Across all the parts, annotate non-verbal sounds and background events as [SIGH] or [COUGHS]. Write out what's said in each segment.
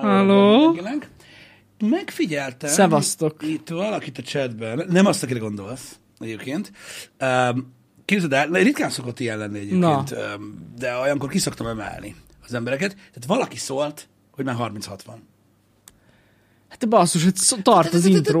Halló? Megfigyeltem. Szevasztok. Itt valakit a chatben. Nem azt, akire gondolsz egyébként. Um, képzeld el, ritkán szokott ilyen lenni egyébként, um, de olyankor ki szoktam emelni az embereket. Tehát valaki szólt, hogy már 36 van. Hát te basszus, hogy tart az intro.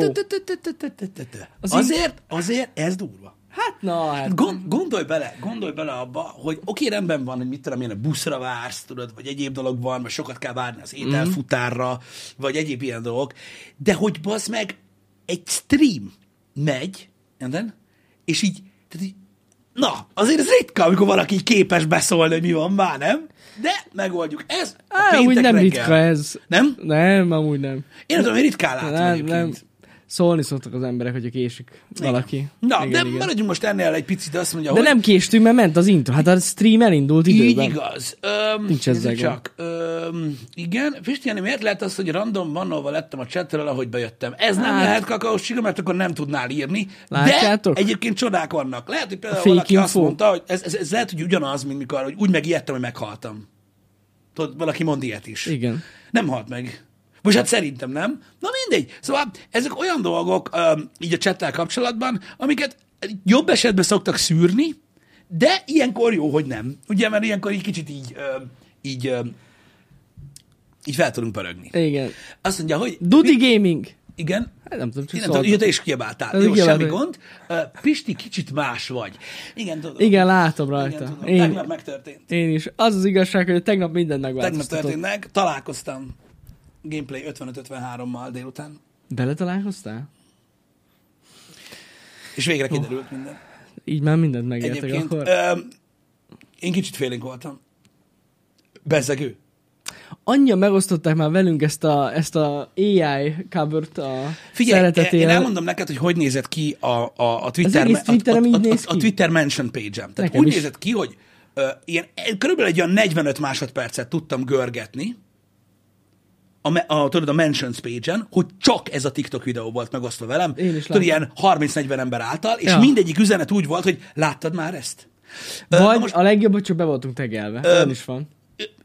Az Azért, azért ez durva. Hát na, hát Gond, gondolj bele, gondolj bele abba, hogy oké, rendben van, hogy mit tudom én, a buszra vársz, tudod, vagy egyéb dolog van, vagy sokat kell várni az ételfutárra, vagy egyéb ilyen dolgok, de hogy bazd meg, egy stream megy, érted? és így, tehát így, na, azért ez ritka, amikor valaki így képes beszólni, hogy mi van már, nem? De megoldjuk. Ez a Á, úgy nem reggel. ritka ez. Nem? Nem, amúgy nem. Én tudom, hogy ritkán látom Nem, nem. Szólni szoktak az emberek, hogyha késik valaki. Na, igen, de igen. maradjunk most ennél egy picit, azt mondja, De hogy... nem késtünk, mert ment az intro. Hát a stream elindult Így időben. igaz. Öm, Nincs ezzel nézzük csak. Öm, igen. Pistiáni, miért lehet az, hogy random bannolva lettem a chatről, ahogy bejöttem? Ez nem Hát. lehet kakaós csiga, mert akkor nem tudnál írni. Látjátok? De egyébként csodák vannak. Lehet, hogy például valaki azt info. mondta, hogy ez, ez, ez, lehet, hogy ugyanaz, mint mikor hogy úgy megijedtem, hogy meghaltam. Tudod, valaki mond ilyet is. Igen. Nem halt meg. Most hát szerintem nem. Na mindegy. Szóval ezek olyan dolgok um, így a csettel kapcsolatban, amiket jobb esetben szoktak szűrni, de ilyenkor jó, hogy nem. Ugye, mert ilyenkor egy kicsit így, um, így, um, így fel tudunk pörögni. Igen. Azt mondja, hogy... Dudi Gaming. Igen? Hát nem tudom, csak nem tudom, te is kiabáltál. Ez Jó, semmi gond. Uh, Pisti, kicsit más vagy. Igen, tudom. Igen, látom Igen, rajta. tudom. Én, Tegnap megtörtént. én is. Az az igazság, hogy tegnap mindent Tegnap megváltoztatott. történt meg. Találkoztam gameplay 55-53-mal délután. Beletalálkoztál? És végre kiderült minden. Így már mindent megértek Egyébként akkor. ö, én kicsit félénk voltam. Bezzegő. Annyian megosztották már velünk ezt a, ezt a AI covert a Figyelj, szeretetére. én elmondom neked, hogy hogy nézett ki a, a, a Twitter, Twitterem a, a, a, a, a? Twitter mention page-em. Tehát Nekem úgy is. nézett ki, hogy ö, ilyen, körülbelül egy olyan 45 másodpercet tudtam görgetni, a, a, tudod, a mentions page-en, hogy csak ez a TikTok videó volt megosztva velem. Én is tudod, ilyen 30-40 ember által, és Ja. mindegyik üzenet úgy volt, hogy láttad már ezt? Vagy most... a legjobb, hogy csak be voltunk tegelve. Olyan is van.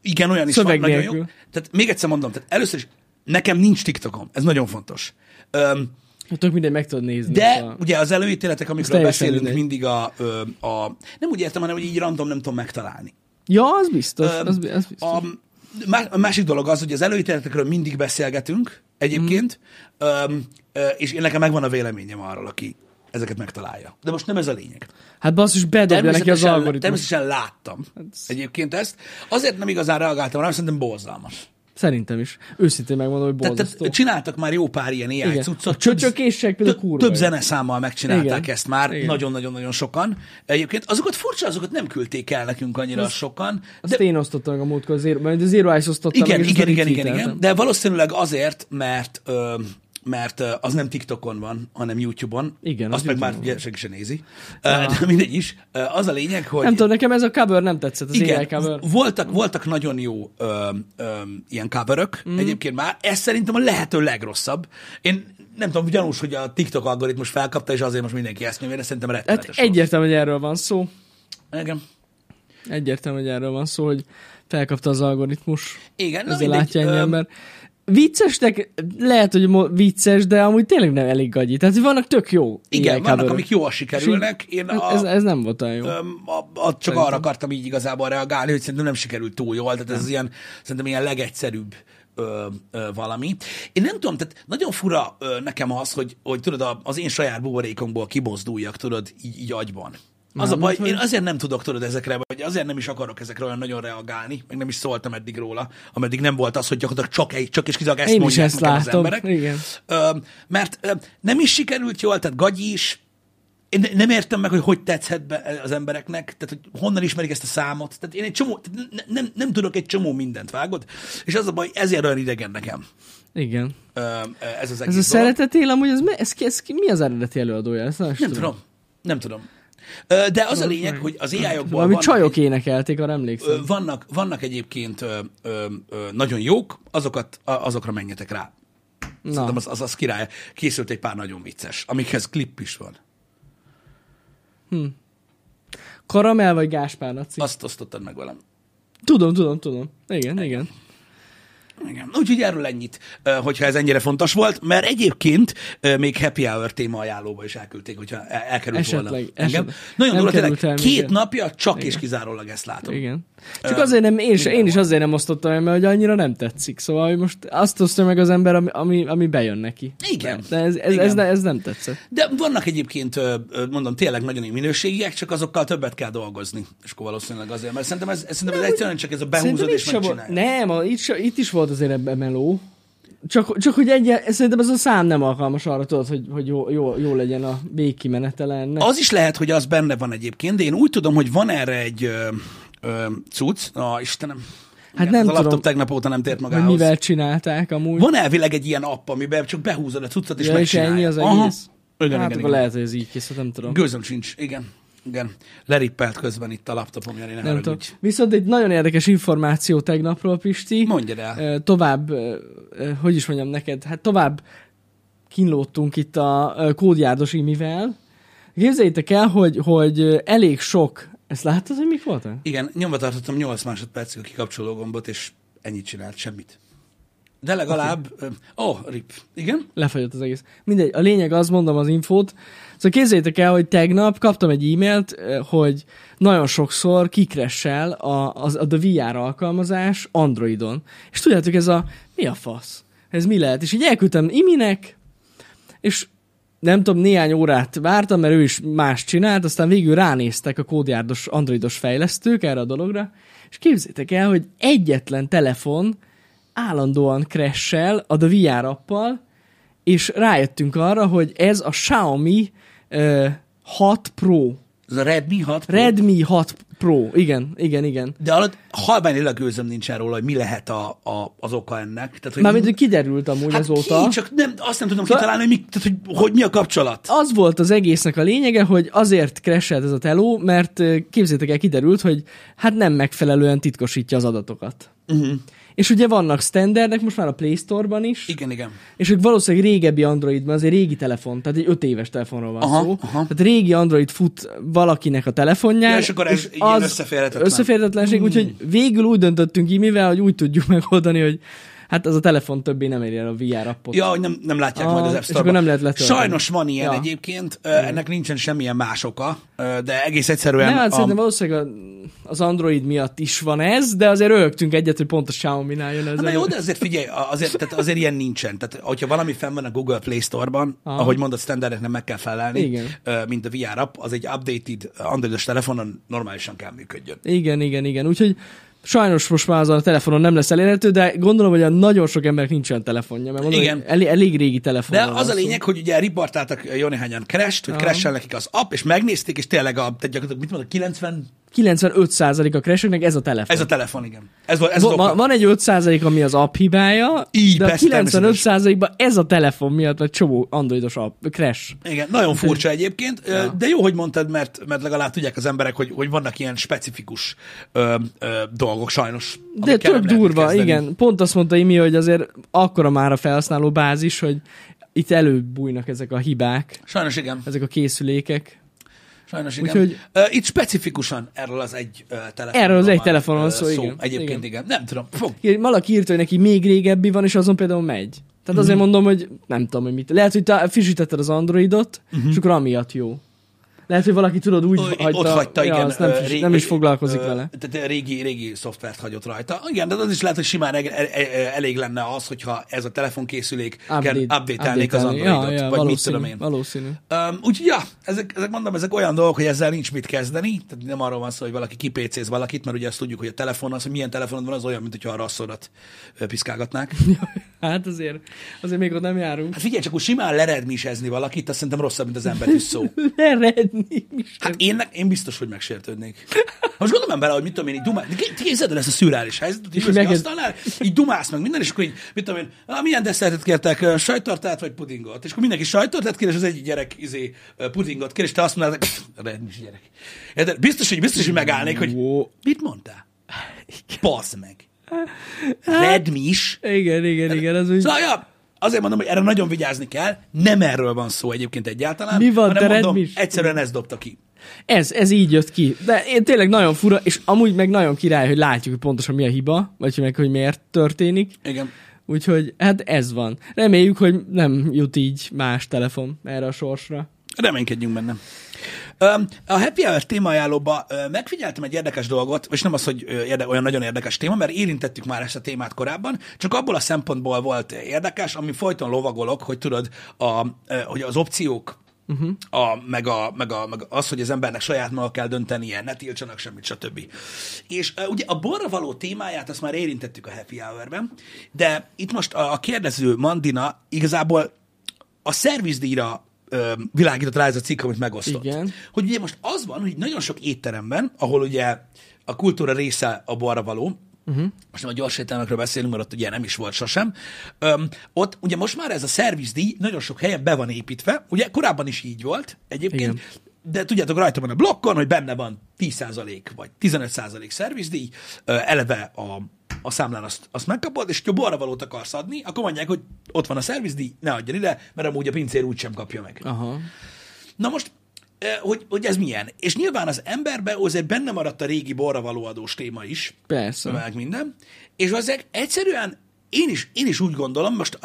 Igen, olyan is Szöveg van, nagyon jó. Tehát még egyszer mondom, tehát először is nekem nincs TikTokom, ez nagyon fontos. Öm, Tök mindegy, meg tudod nézni. de Szóval. ugye az előítéletek, amikről beszélünk mindegy. mindig a, ö, a, nem úgy értem, hanem hogy így random nem tudom megtalálni. Ja, az biztos. Öm, az, az biztos. a, a másik dolog az, hogy az előítéletekről mindig beszélgetünk egyébként, ö, és én nekem megvan a véleményem arról, aki ezeket megtalálja. De most nem ez a lényeg. Hát basszus, bedobja neki az algoritmus. természetesen láttam egyébként ezt. Azért nem igazán reagáltam rá, mert szerintem borzalmas. Szerintem is. Őszintén megmondom, hogy borzasztó. csináltak már jó pár ilyen AI Igen. cuccot. A csöcsökések például több, kurva több zeneszámmal megcsinálták Igen. ezt már Igen. nagyon-nagyon-nagyon sokan. Egyébként azokat furcsa, azokat nem küldték el nekünk annyira sokan. Azt én osztottam meg a múltkor, a Zero, mert a Zero Eyes osztottam Igen, meg, igen, igen, igen, igen. De valószínűleg azért, mert ö, mert az nem TikTokon van, hanem YouTube-on. Igen, az Azt meg már ugye senki sem nézi. Ö, De mindegy is. Az a lényeg, hogy... Nem tudom, nekem ez a cover nem tetszett, az Igen, AI cover. voltak, voltak nagyon jó ö, ö, ilyen coverök mm. egyébként már. Ez szerintem a lehető legrosszabb. Én nem tudom, gyanús, hogy a TikTok algoritmus felkapta, és azért most mindenki ezt nyomja, de szerintem Hát rettenetes. rossz. egyértelmű, hogy erről van szó. Igen. Egyértelmű, hogy erről van szó, hogy felkapta az algoritmus. Igen, Ezzel látja ennyi ember. Viccesnek lehet, hogy vicces, de amúgy tényleg nem elég gagyi. Tehát vannak tök jó Igen, vannak, coverök. amik jól sikerülnek. Én a, Ez, ez nem volt olyan jó. Öm, a, a, csak arra akartam így igazából reagálni, hogy szerintem nem sikerült túl jól, tehát ez az ilyen, szerintem ilyen legegyszerűbb ö, ö, valami. Én nem tudom, tehát nagyon fura ö, nekem az, hogy, hogy tudod, a- az én saját buborékomból kibozduljak, tudod, így, így agyban. Az a baj, hogy- én azért nem tudok tudod ezekre, vagy azért nem is akarok ezekre olyan nagyon reagálni, meg nem is szóltam eddig róla, ameddig nem volt az, hogy gyakorlatilag csak, egy, csak és kizárólag ezt Én is mondják ezt nekem az emberek. igen. Ö, mert ö, nem is sikerült jól, tehát gagyi is, én ne- nem értem meg, hogy hogy tetszhet be az embereknek, tehát hogy honnan ismerik ezt a számot. Tehát én egy csomó, tehát ne, nem, nem tudok egy csomó mindent, vágod? És az a baj, ezért olyan idegen nekem Igen. ö, ez az Ez egész a dolog. szeretetél, amúgy ez, ez, ez, ez, mi az eredeti előadója? Ezt nem, Nem tudom. Nem tudom. De az a lényeg, hogy az AI-okból Valami vannak, csajok énekelték, arra emlékszem. vannak, vannak egyébként ö, ö, ö, nagyon jók, azokat, azokra menjetek rá. Szerintem az, az, az király. Készült egy pár nagyon vicces, amikhez klip is van. Karamell vagy Gáspár Naci? Azt osztottad meg velem. Tudom, tudom, tudom. Igen, igen. Igen. Úgyhogy erről ennyit, hogyha ez ennyire fontos volt, mert egyébként még happy hour téma ajánlóba is elküldték, hogyha el- elkerült Esetleg, volna. esetleg. Engem. Nagyon durva, tényleg, el két igen. napja csak és kizárólag ezt látom. Igen. Csak azért nem, én, is, én is azért nem osztottam el, mert hogy annyira nem tetszik. Szóval most azt osztja meg az ember, ami, ami, ami bejön neki. Igen. De ez, ez, Igen. ez, ne- ez nem tetszett. De vannak egyébként, mondom, tényleg nagyon minőségiek, csak azokkal többet kell dolgozni. És akkor valószínűleg azért, mert szerintem ez, ez, szerintem ez egyszerűen csak ez a volt, megcsinálja. nem, a, itt, itt is volt azért ebben meló. Csak, csak hogy egy, szerintem ez a szám nem alkalmas arra, tudod, hogy, hogy jó, jó, jó legyen a végkimenetele ennek. Az is lehet, hogy az benne van egyébként, de én úgy tudom, hogy van erre egy ö, ö, cucc. Na, Istenem. Hát Igen, nem az a tudom, tegnap óta nem tért hogy magához. mivel csinálták amúgy. Van elvileg egy ilyen app, amiben csak behúzod a cuccot és ja, és megcsinálja. ennyi az Aha. egész. Igen, hát igen, igen. lehet, hogy ez így készült, nem tudom. Gőzöm sincs, igen. Igen. Lerippelt közben itt a laptopom, Jani, ne Nem tudom. Viszont egy nagyon érdekes információ tegnapról, Pisti. Mondjad el. Tovább, hogy is mondjam neked, hát tovább kínlódtunk itt a kódjárdos imivel. Képzeljétek el, hogy, hogy elég sok, ezt láttad, hogy mik voltak? Igen, nyomva tartottam 8 másodpercig a kikapcsoló gombot, és ennyit csinált, semmit. De legalább... Ó, okay. oh, rip. Igen? Lefagyott az egész. Mindegy, a lényeg az, mondom az infót. Szóval képzeljétek el, hogy tegnap kaptam egy e-mailt, hogy nagyon sokszor kikressel a, az, a The VR alkalmazás Androidon. És tudjátok, ez a mi a fasz? Ez mi lehet? És így elküldtem iminek, és nem tudom, néhány órát vártam, mert ő is más csinált, aztán végül ránéztek a kódjárdos androidos fejlesztők erre a dologra, és képzétek el, hogy egyetlen telefon állandóan crashel a The VR appal, és rájöttünk arra, hogy ez a Xiaomi uh, 6 Pro. Ez a Redmi 6 Pro. Redmi 6 Pro. Igen, igen, igen. De alatt halványilag gőzöm nincsen róla, hogy mi lehet a, a, az oka ennek. Tehát, hogy Mármint, hogy kiderült amúgy hát azóta. Ki, csak nem, azt nem tudom Szóval- kitalálni, hogy, mi, tehát, hogy, hogy mi a kapcsolat. az volt az egésznek a lényege, hogy azért crashelt ez a teló, mert ö, képzétek el, kiderült, hogy hát nem megfelelően titkosítja az adatokat. Uh-huh. És ugye vannak standardek most már a Play Store-ban is, Igen, igen. és ők valószínűleg régebbi Androidban, az egy régi telefon, tehát egy öt éves telefonról van Aha, szó. aha. Tehát régi Android fut valakinek a telefonján. Ja, és akkor ez ilyen összeférhetetlen. Összeférhetetlenség, Hmm. úgyhogy végül úgy döntöttünk ki, mivel, hogy úgy tudjuk megoldani, hogy hát az a telefon többé nem éri el a VR appot. Ja, hogy nem, nem látják Ah, majd az App és Store-ban. akkor nem lehet letölteni. Sajnos van ilyen Ja. egyébként, ö, ennek nincsen semmilyen más oka, de egész egyszerűen... Nem, hát a- szerintem valószínűleg a, az Android miatt is van ez, de azért rögtünk egyet, hogy pont a Xiaomi-nál jön ez. Elő. jó, de azért figyelj, azért, tehát azért ilyen nincsen. Tehát, hogyha valami fenn van a Google Play Store-ban, Aha. ahogy mondod, standardeknek meg kell felelni, Igen. mint a VR app, az egy updated androidos telefonon normálisan kell működjön. Igen, igen, igen. Úgyhogy sajnos most már azon a telefonon nem lesz elérhető, de gondolom, hogy a nagyon sok embernek nincs olyan telefonja, mert mondom, Igen. elég, elég régi telefon. De az a lényeg, hogy ugye riportáltak jó néhányan kerest, hogy Aha. keressel nekik az app, és megnézték, és tényleg a, gyakorlatilag mit mondok, 90, 95% a crasheknek ez a telefon. ez a telefon, igen. Ez, ez az Va- oka. van, egy 5% ami az app hibája, Így, de a persze, 95%-ban ez a telefon miatt vagy csomó androidos app, crash. Igen, nagyon furcsa egyébként, ja. de jó, hogy mondtad, mert, mert legalább tudják az emberek, hogy, hogy vannak ilyen specifikus ö, ö, dolgok sajnos. De több durva, kezdeni. igen. Pont azt mondta Imi, hogy azért akkora már a felhasználó bázis, hogy itt előbújnak ezek a hibák, Sajnos igen. ezek a készülékek. Sajnos igen. Úgyhogy-. Uh, itt specifikusan erről az egy uh, telefonról Erről az egy van, telefonról ö, szó, igen. Egyébként igen. Igen. Nem tudom. Fog. Valaki írta, hogy neki még régebbi van, és azon például megy. Tehát azért mondom, hogy nem tudom, hogy mit. Lehet, hogy te frissítetted az Androidot, és akkor amiatt jó. Lehet, hogy valaki tudod úgy Ö, hagyta, ott hagyta, ja, igen. azt nem, ö, régi- nem is foglalkozik ö, vele. Tehát régi, régi szoftvert hagyott rajta. Igen, de az is lehet, hogy simán eg- e- e- elég lenne az, hogyha ez a telefonkészülék kell update-elnék az. Androidot, ja, ja, vagy mit tudom én. Valószínű. Um, úgyhogy ja, ezek, ezek mondom, ezek olyan dolgok, hogy ezzel nincs mit kezdeni. Tehát nem arról van szó, hogy valaki kipécéz valakit, mert ugye azt tudjuk, hogy a telefon, az, hogy milyen telefonod van, az olyan, mint hogyha a rasszodat piszkálgatnák. [LAUGHS] Hát azért, azért még ott nem járunk. Hát figyelj, csak úgy simán leredmisezni valakit, azt szerintem rosszabb, mint az ember szó. [LAUGHS] Hát én, én biztos, hogy megsértődnék. Most gondolom bele, hogy mit tudom én, így dumál, képzeld el ezt a szürreális helyzetet, az neked- asztalnál, így dumász meg minden, és akkor így, mit tudom én, ah, milyen desszertet kértek, ö, sajttartát vagy pudingot? És akkor mindenki sajttartát kér, és az egyik gyerek izé, pudingot kér, és te azt mondod, redmis gyerek. Érted? Biztos, hogy biztos, hogy megállnék, hogy mit mondtál? Passz meg. Redmis. Igen, igen, igen, az úgy... Szóval, ja, azért mondom, hogy erre nagyon vigyázni kell. Nem erről van szó egyébként egyáltalán. Mi van, hanem mondom, Redmis? egyszerűen ez dobta ki. Ez, ez így jött ki. De én tényleg nagyon fura, és amúgy meg nagyon király, hogy látjuk, hogy pontosan mi a hiba, vagy hogy meg, hogy miért történik. Igen. Úgyhogy hát ez van. Reméljük, hogy nem jut így más telefon erre a sorsra. Reménykedjünk benne. A Happy Hour témaajánlóba megfigyeltem egy érdekes dolgot, és nem az, hogy érde, olyan nagyon érdekes téma, mert érintettük már ezt a témát korábban, csak abból a szempontból volt érdekes, ami folyton lovagolok, hogy tudod, a, hogy az opciók Uh-huh. A, meg, a, meg, a, meg az, hogy az embernek saját maga kell döntenie, ne tiltsanak semmit, stb. És uh, ugye a borra való témáját azt már érintettük a Happy Hour-ben, de itt most a, a kérdező Mandina igazából a szervizdíjra ö, világított rá ez a cikk, amit megosztott. Igen. Hogy ugye most az van, hogy nagyon sok étteremben, ahol ugye a kultúra része a borra való, uh-huh. most nem a gyors étteremekről beszélünk, mert ott ugye nem is volt sosem, Öm, ott ugye most már ez a szervizdíj nagyon sok helyen be van építve, ugye korábban is így volt egyébként, Igen. de tudjátok, rajta van a blokkon, hogy benne van 10% vagy 15% szervizdíj, eleve a, a számlán azt, azt megkapod, és ha borra valót akarsz adni, akkor mondják, hogy ott van a szervizdíj, ne adjon ide, mert amúgy a pincér úgysem kapja meg. Aha. Na most, hogy, hogy ez milyen? És nyilván az emberbe azért benne maradt a régi való adós téma is, Persze. meg minden, és azért egyszerűen én is, én is úgy gondolom, most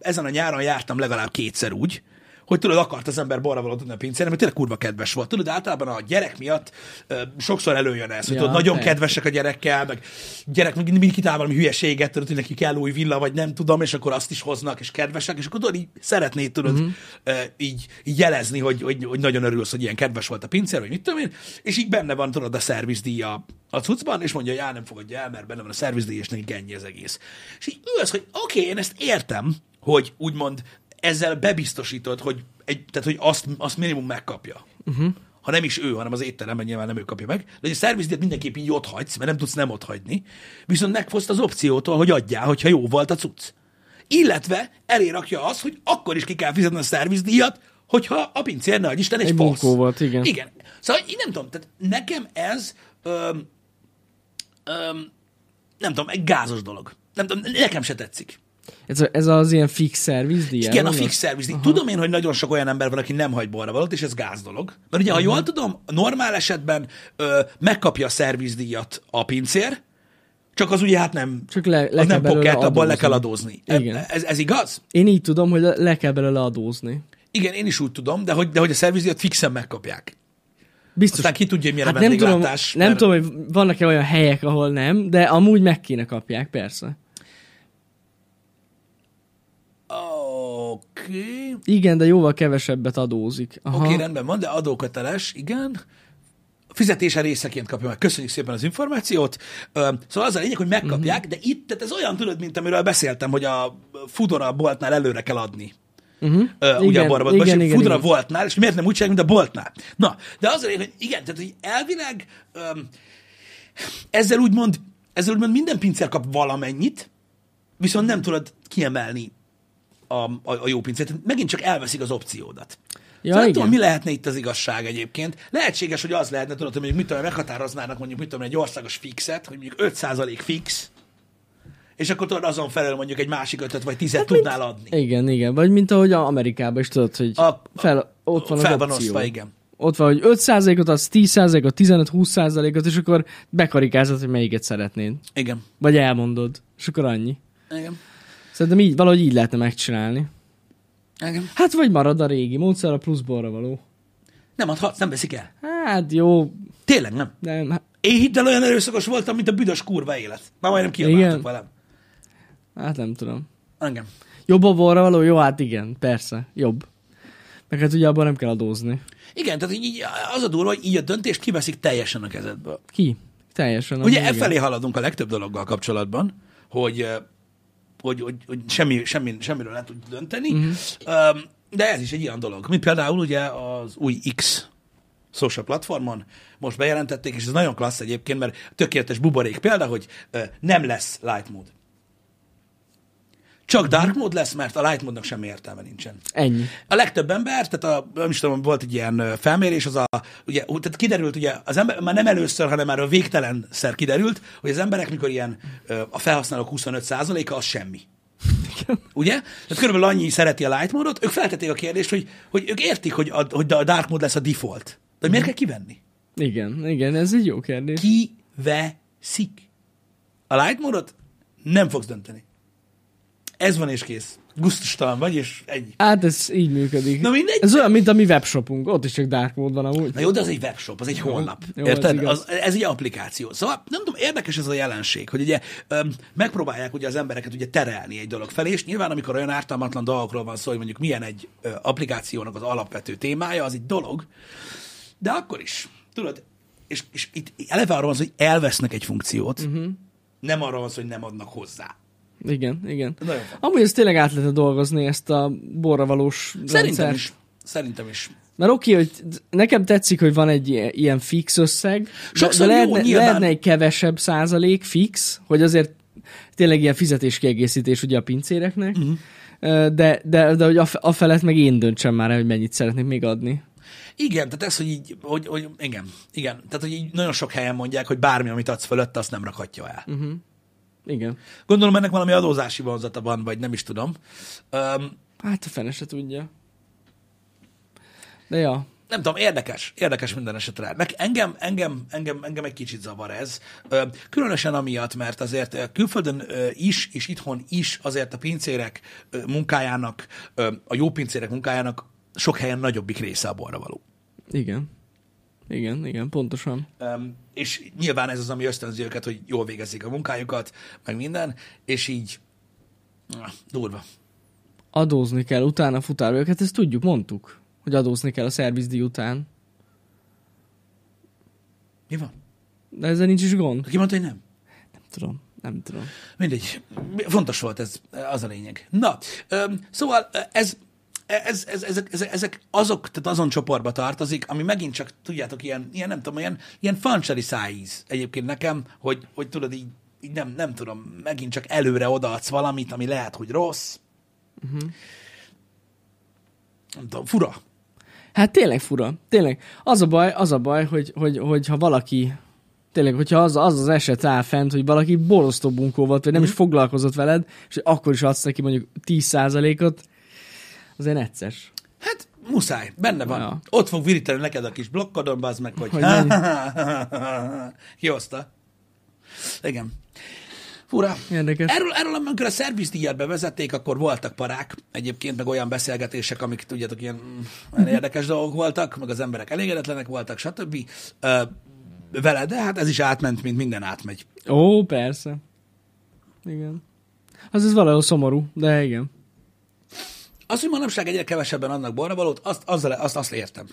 ezen a nyáron jártam legalább kétszer úgy, hogy tudod, akart az ember borra valót adni a pincére, mert tényleg kurva kedves volt. Tudod, általában a gyerek miatt ö, sokszor előjön ez, hogy Ja, tudod, nagyon persze. kedvesek a gyerekkel, meg gyerek mindig kitál valami hülyeséget, tudod, hogy neki kell új villa, vagy nem tudom, és akkor azt is hoznak, és kedvesek, és akkor tudod, így szeretnéd, tudod, Mhm. uh-huh. így, így jelezni, hogy, hogy, hogy, nagyon örülsz, hogy ilyen kedves volt a pincér, vagy mit tudom én, és így benne van, tudod, a szervizdíj a, cuccban, és mondja, hogy já, nem fogadja el, mert benne van a szervizdíj, és neki ennyi az egész. És így ülsz, hogy oké, okay, én ezt értem, hogy úgymond ezzel bebiztosítod, hogy, egy, tehát, hogy azt, azt minimum megkapja. Uh-huh. Ha nem is ő, hanem az étteremben nyilván nem ő kapja meg. De hogy a szervizdíjat mindenképp így ott hagysz, mert nem tudsz nem ott hagyni. Viszont megfoszt az opciótól, hogy adjál, hogyha jó volt a cucc. Illetve elé rakja az, hogy akkor is ki kell fizetni a szervizdíjat, hogyha a pincér adj Isten egy, Egy fasz. volt, igen. Igen. Szóval én nem tudom, tehát nekem ez öm, öm, nem tudom, egy gázos dolog. Nem tudom, nekem se tetszik. Ez, a, ez az ilyen fix szervizdíj? Igen, a fix szervizdíj. Tudom én, hogy nagyon sok olyan ember van, aki nem hagy borra valót, és ez gáz dolog. Mert ugye, ha jól tudom, a normál esetben ö, megkapja a szervizdíjat a pincér, csak az ugye hát nem, Csak le, le az kell nem pocket, abban le kell adózni. Igen. Ez, ez igaz? Én így tudom, hogy le, kell belőle adózni. Igen, én is úgy tudom, de hogy, de hogy a szervizdíjat fixen megkapják. Biztos. Aztán ki tudja, milyen hát a nem tudom, vendéglátás. nem mert- tudom, hogy vannak-e olyan helyek, ahol nem, de amúgy meg kéne kapják, persze. Oké. Igen, de jóval kevesebbet adózik. Oké, okay, rendben van, de adóköteles, igen. Fizetése részeként kapja meg. Köszönjük szépen az információt. Szóval az a lényeg, hogy megkapják, Mhm. de itt, tehát ez olyan, tudod, mint amiről beszéltem, hogy a Foodora boltnál előre kell adni. Uh-huh. Ö, ugye a borban, igen, igen, Foodora igen. voltnál, és miért nem úgy csinálják, mint a boltnál? Na, de az a lényeg, hogy igen, tehát hogy elvileg öm, ezzel úgymond, ezzel úgymond minden pincér kap valamennyit, viszont nem tudod kiemelni a, a, a jó pincét. Megint csak elveszik az opciódat. Ja, szóval nem tudom, mi lehetne itt az igazság egyébként. Lehetséges, hogy az lehetne, tudod, hogy mondjuk mit tudom, meghatároznának mondjuk, mit tudom, egy országos fixet, hogy mondjuk 5% fix, és akkor tudod azon felül mondjuk egy másik ötöt vagy tizet hát tudnál adni. Igen, igen. Vagy mint ahogy Amerikában is tudod, hogy A- fel, ott van fel az van opció. osztva, igen. Ott van, hogy 5%-ot adsz, 10%-ot, 15-20%-ot, és akkor bekarikázod, hogy melyiket szeretnéd. Igen. Vagy elmondod. És akkor annyi. Igen. Szerintem így, valahogy így lehetne megcsinálni. Igen. Hát vagy marad a régi módszer a plusz borra való. Nem adhatsz, nem veszik el. Hát jó, Tényleg nem. nem, hát, Én hidd el, olyan erőszakos voltam, mint a büdös kurva élet. Már majdnem kiabáltak velem. hát nem tudom. Engem. Jobb a borra való? Jó, hát igen, persze, jobb. Meg hát ugye abban nem kell adózni. Igen, tehát így, az a durva, hogy így a döntést kiveszik teljesen a kezedből. Ki? Teljesen. Ugye e felé haladunk a legtöbb dologgal kapcsolatban, hogy, hogy, hogy, hogy semmi, semmi, semmiről nem tud dönteni, Mhm. uh-huh. de ez is egy ilyen dolog. Mint például ugye az új X social platformon most bejelentették, és ez nagyon klassz egyébként, mert tökéletes buborék példa, hogy nem lesz light mode. Csak dark mode lesz, mert a light módnak semmi értelme nincsen. Ennyi. A legtöbb ember, tehát a, nem is tudom, volt egy ilyen felmérés, az a, ugye, tehát kiderült, ugye, az ember, már nem először, hanem már a végtelenszer kiderült, hogy az emberek, mikor ilyen a felhasználók 25%-a, az semmi. Ugye? Tehát körülbelül annyi szereti a light módot, ők feltették a kérdést, hogy, hogy ők értik, hogy a, hogy a dark mode lesz a default De miért kell kivenni? Igen, igen, ez egy jó kérdés. Kiveszik. A light módot nem fogsz dönteni. Ez van és kész. Gusztustalan vagy, és egy. Hát ez így működik. Na mindegy. Ez olyan, mint a mi webshopunk. Ott is csak dark mode van amúgy. Na jó, de az egy webshop, az egy honlap. jó, az Érted? igaz. Az, ez egy applikáció. Szóval nem tudom, érdekes ez a jelenség, hogy ugye öm, megpróbálják ugye az embereket ugye terelni egy dolog felé, és nyilván amikor olyan ártalmatlan dolgokról van szó, hogy mondjuk milyen egy ö, applikációnak az alapvető témája, az egy dolog, de akkor is, tudod, és, és itt eleve arról van hogy elvesznek egy funkciót, uh-huh. nem arról van szó, hogy nem adnak hozzá. Igen, igen. Nagyon. Amúgy ezt tényleg át lehet dolgozni, ezt a borra valós Szerintem rendszert. is. Szerintem is. Mert oké, hogy nekem tetszik, hogy van egy ilyen- fix összeg, Sokszor de jó, lehetne, nyilván. lehetne egy kevesebb százalék fix, hogy azért tényleg ilyen fizetéskiegészítés ugye a pincéreknek, uh-huh. de, de, de hogy a, a felett meg én döntsem már hogy mennyit szeretnék még adni. Igen, tehát ez, hogy így, hogy, hogy igen, igen, tehát hogy így nagyon sok helyen mondják, hogy bármi, amit adsz fölött, azt nem rakhatja el. Uh-huh. Igen. Gondolom ennek valami adózási vonzata van, vagy nem is tudom. Um, Hát a fene se tudja. De ja, nem tudom, érdekes, érdekes minden esetre. Meg engem, engem, engem, engem egy kicsit zavar ez. Különösen amiatt, mert azért külföldön is, és itthon is azért a pincérek munkájának, a jó pincérek munkájának sok helyen nagyobbik része a borra való. igen. Igen, igen, pontosan. Um, és nyilván ez az, ami ösztönzi őket, hogy jól végezzék a munkájukat, meg minden, és így ah, durva. Adózni kell utána futárőket, ezt tudjuk, mondtuk, hogy adózni kell a szervizdíj után. Mi van? De ezzel nincs is gond. Ki mondta, hogy nem? Nem tudom, nem tudom. Mindegy. Fontos volt ez, az a lényeg. Na, öm, szóval ez, ez, ez, ezek, ezek, ezek azok, tehát azon csoportba tartozik, ami megint csak, tudjátok, ilyen, ilyen nem tudom, ilyen, ilyen fancseri szájíz egyébként nekem, hogy, hogy tudod, így, így nem, nem tudom, megint csak előre odaadsz valamit, ami lehet, hogy rossz. Uh-huh. Nem tudom, fura. Hát tényleg fura, tényleg. Az a baj, az a baj, hogy, hogy, hogy ha valaki, tényleg, hogyha az az, az eset áll fent, hogy valaki borosztó bunkó volt, vagy nem is foglalkozott veled, és akkor is adsz neki mondjuk 10%-ot, azért necces. Hát muszáj, benne van. Ja. Ott fog virítani neked a kis blokkodon, bazd meg, hogy, Hogy [LAUGHS] kihozta. Igen. Fura. Érdekes. Erről, erről amikor a szervizdíjat bevezették, akkor voltak parák, egyébként meg olyan beszélgetések, amik tudjátok, ilyen mm, érdekes dolgok voltak, meg az emberek elégedetlenek voltak, stb. Ö, vele, de hát ez is átment, mint minden átmegy. Ó, persze. Igen. Az ez valahol szomorú, de igen. Az, hogy manapság egyre kevesebben adnak borravalót, azt, azzal, azt, azt értem.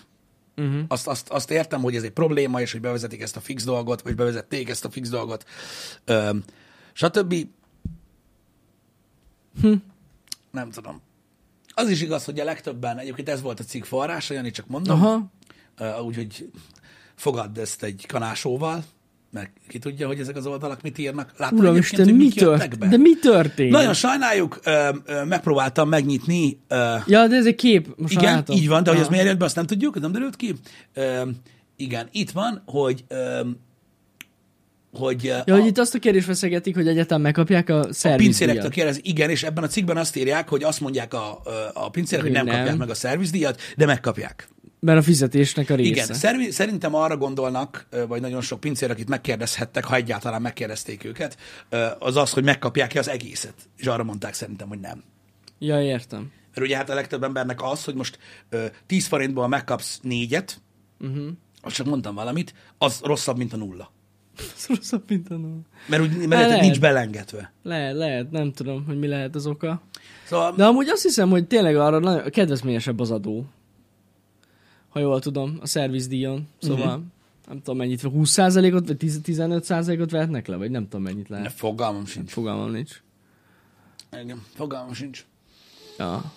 Uh-huh. Azt, azt, azt értem, hogy ez egy probléma, és hogy bevezetik ezt a fix dolgot, vagy bevezették ezt a fix dolgot, ö, stb. Hm. Nem tudom. Az is igaz, hogy a legtöbben, egyébként ez volt a cikk forrása, Jani, csak mondom, Aha. úgyhogy fogadd ezt egy kanásóval, mert ki tudja, hogy ezek az oldalak mit írnak. Látod Uramisten, hogy mi történt? be? De mi történt? Nagyon sajnáljuk, ö, ö, megpróbáltam megnyitni ö, Ja, de ez egy kép. Most igen, látom. így van, de hogy Ah. az miért jött be, azt nem tudjuk, nem derült ki. Ö, igen, itt van, hogy ö, hogy Ja, hogy a, itt azt a kérdést feszegetik, hogy egyetem megkapják a a pincérektől szervizdíjat. kérdez, igen, és ebben a cikkben azt írják, hogy azt mondják a, a pincérek, hogy nem, Nem. kapják meg a szervizdíjat, de megkapják. Mert a fizetésnek a része. Igen, szervi, szerintem arra gondolnak, vagy nagyon sok pincér, akit megkérdezhettek, ha egyáltalán megkérdezték őket, az az, hogy megkapják-e az egészet. És arra mondták szerintem, hogy nem. Ja, értem. Mert ugye hát a legtöbb embernek az, hogy most ö, 10 forintból megkapsz négyet, uh-huh. azt csak mondtam valamit, az rosszabb, mint a nulla. Ez rosszabb, mint a nulla. Mert, úgy, mert lehet. lehet. nincs belengetve. Lehet, lehet, nem tudom, hogy mi lehet az oka. Szóval, De amúgy azt hiszem, hogy tényleg arra nagyon kedvezményesebb az adó. Ha jól tudom, a szervizdíjon. Szóval uh-huh. nem tudom mennyit, 20%-ot, vagy 10 15%-ot vehetnek le, vagy nem tudom mennyit ne, lehet. fogalmam sincs. Fogalmam nincs. Igen, fogalmam sincs. Ja.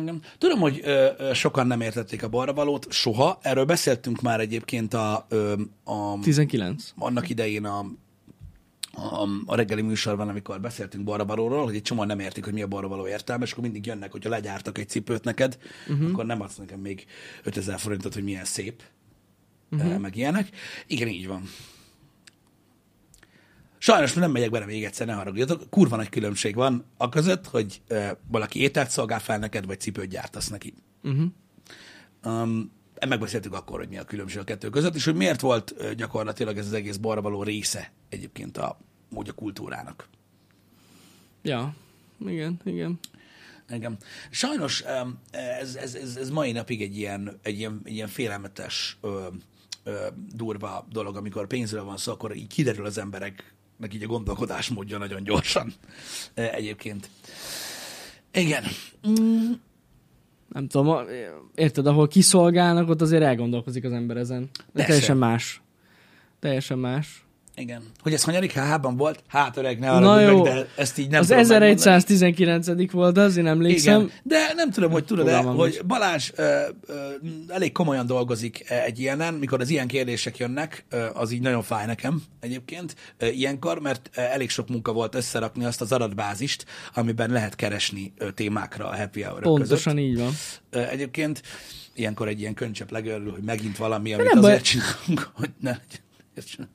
Igen. Tudom, hogy ö, sokan nem értették a balravalót, soha. Erről beszéltünk már egyébként a, ö, a 19. annak idején a, a, a reggeli műsorban, amikor beszéltünk balravalóról, hogy egy csomó nem értik, hogy mi a balravaló értelme, és akkor mindig jönnek, hogyha legyártak egy cipőt neked, uh-huh. akkor nem adsz nekem még 5000 forintot, hogy milyen szép, uh-huh. meg ilyenek. Igen, így van. Sajnos nem megyek bele még egyszer, ne haragudjatok. Kurva nagy különbség van a között, hogy uh, valaki ételt szolgál fel neked, vagy cipőt gyártasz neki. Uh-huh. Um, megbeszéltük akkor, hogy mi a különbség a kettő között, és hogy miért volt gyakorlatilag ez az egész balra való része egyébként a módja kultúrának. Ja, igen, igen. Engem. Sajnos ez, ez, ez, ez mai napig egy ilyen, egy ilyen, egy ilyen félelmetes, ö, ö, durva dolog, amikor pénzről van szó, akkor így kiderül az embereknek így a gondolkodásmódja nagyon gyorsan ö, egyébként. Igen. Nem tudom, érted, ahol kiszolgálnak, ott azért elgondolkozik az ember ezen. De Persze. teljesen más. Teljesen más. Igen. Hogy ez hanyadik hában volt? Hát öreg, ne Na arra jó. meg, de ezt így nem az tudom megmondani. 1119. volt az, én emlékszem. Igen, de nem tudom, hogy tudod-e, Fogalmam hogy. Balázs ö, ö, elég komolyan dolgozik egy ilyenen, mikor az ilyen kérdések jönnek, ö, az így nagyon fáj nekem egyébként ö, ilyenkor, mert elég sok munka volt összerakni azt az adatbázist, amiben lehet keresni ö, témákra a happy hour Pontosan között. így van. Ö, Egyébként ilyenkor egy ilyen könycsepp legörül, hogy megint valami, amit nem baj. azért csinálunk, hogy ne legyen.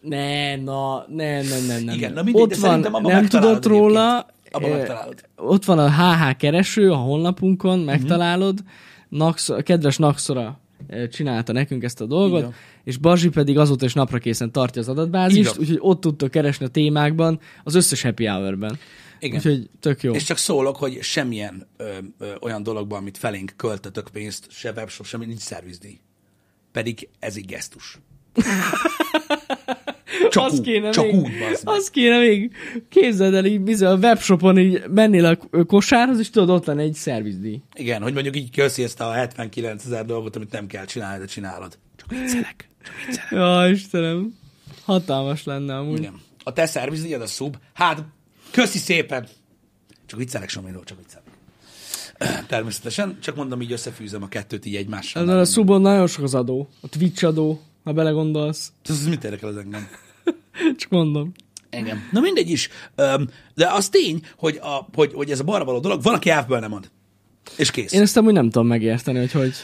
Ne, na, nem, nem, nem, nem. Igen, na mindegy, Ott de van, abban nem tudott róla. Abban eh, megtalálod. ott van a HH kereső a honlapunkon, megtalálod, Nax, a kedves Naxora eh, csinálta nekünk ezt a dolgot, van. és Bazsi pedig azóta is napra készen tartja az adatbázist, úgyhogy ott tudtok keresni a témákban, az összes happy hour-ben. Igen. Úgyhogy tök jó. És csak szólok, hogy semmilyen ö, ö, olyan dologban, amit felénk költötök pénzt, se webshop, semmi, nincs szervizdíj. Pedig ez egy gesztus. [LAUGHS] Csak az úgy, kéne csak még, úgy. Az kéne még, képzeld el, így bizony a webshopon így mennél a kosárhoz, és tudod, ott lenne egy szervizdíj. Igen, hogy mondjuk így köszi ezt a 79 ezer dolgot, amit nem kell csinálni, de csinálod. Csak viccelek. Csak viccelek. Ja, Istenem. Hatalmas lenne amúgy. Igen. A te szervizdíjad a szub, hát köszi szépen. Csak viccelek, Somindó, csak viccelek. [CLEARS THROAT] Természetesen, csak mondom, így összefűzöm a kettőt így egymással. Ezen a szubon nagyon sok az adó. A Twitch adó, ha belegondolsz. Ez mit érdekel az engem? [LAUGHS] Csak mondom. Engem. Na mindegy is. De az tény, hogy, a, hogy, hogy ez a balra való dolog, valaki elfből nem ad. És kész. Én ezt amúgy nem tudom megérteni, hogy hogy.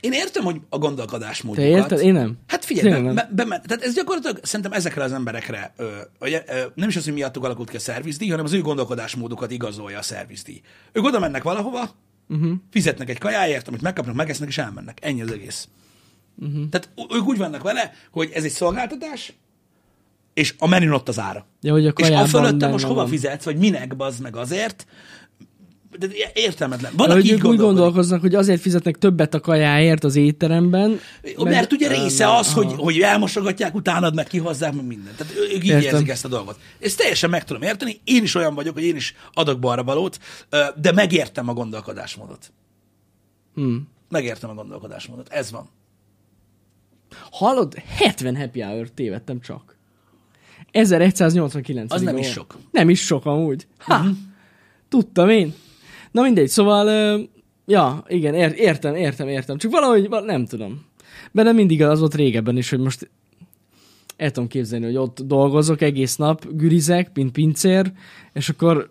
Én értem, hogy a Te gondolkodásmódokat. érted? Én nem. Hát figyelj, Tényleg be, nem. be, be, tehát ez gyakorlatilag szerintem ezekre az emberekre, ö, ugye, ö, nem is az, hogy miattuk alakult ki a szervizdíj, hanem az ő gondolkodásmódukat igazolja a szervizdíj. Ők oda mennek valahova, uh-huh. fizetnek egy kajáért, amit megkapnak, megesznek, és elmennek. Ennyi az egész. Uh-huh. Tehát ők úgy vannak vele, hogy ez egy szolgáltatás, és a menün ott az ára. Ja, hogy a és a fölötte most hova van. fizetsz, vagy minek bazd meg azért, de értelmetlen. Van, hogy aki ők úgy gondolkoznak, hogy azért fizetnek többet a kajáért az étteremben. Mert, mert ugye része az, hogy, aha. hogy elmosogatják utánad, meg kihozzák, meg mindent. Tehát ők így Értem. érzik ezt a dolgot. Ezt teljesen meg tudom érteni. Én is olyan vagyok, hogy én is adok balra valót, ö, de megértem a gondolkodásmódot. Hmm. Megértem a gondolkodásmódot. Ez van. Hallod? 70 happy hour tévedtem csak. 1189. Az nem volt. is sok. Mhm. Nem is sok amúgy. Ha! Tudtam én. Na mindegy, szóval, ja, igen, ér, értem, értem, értem. Csak valahogy, val- nem tudom. Benne mindig az volt régebben is, hogy most el tudom képzelni, hogy ott dolgozok egész nap, gürizek, mint pincér, és akkor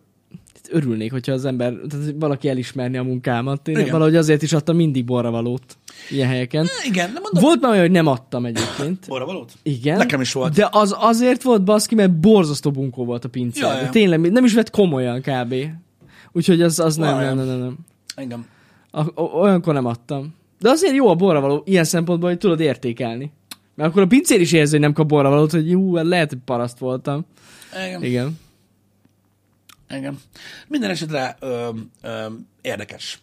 örülnék, hogyha az ember, tehát valaki elismerni a munkámat. Én Igen. valahogy azért is adtam mindig borravalót ilyen helyeken. Igen, nem mondom. Volt már olyan, hogy nem adtam egyébként. Balra valót? Igen. Nekem is volt. De az azért volt baszki, mert borzasztó bunkó volt a pincér. Ja. Tényleg, nem is vett komolyan kb. Úgyhogy az, az nem, nem, nem, nem, nem. Engem. A, olyankor nem adtam. De azért jó a borravaló ilyen szempontból, hogy tudod értékelni. Mert akkor a pincér is érzi, hogy nem kap borravalót, hogy jó, hát lehet, hogy paraszt voltam. Engem. Igen. Engem. Minden esetre ö, ö, érdekes.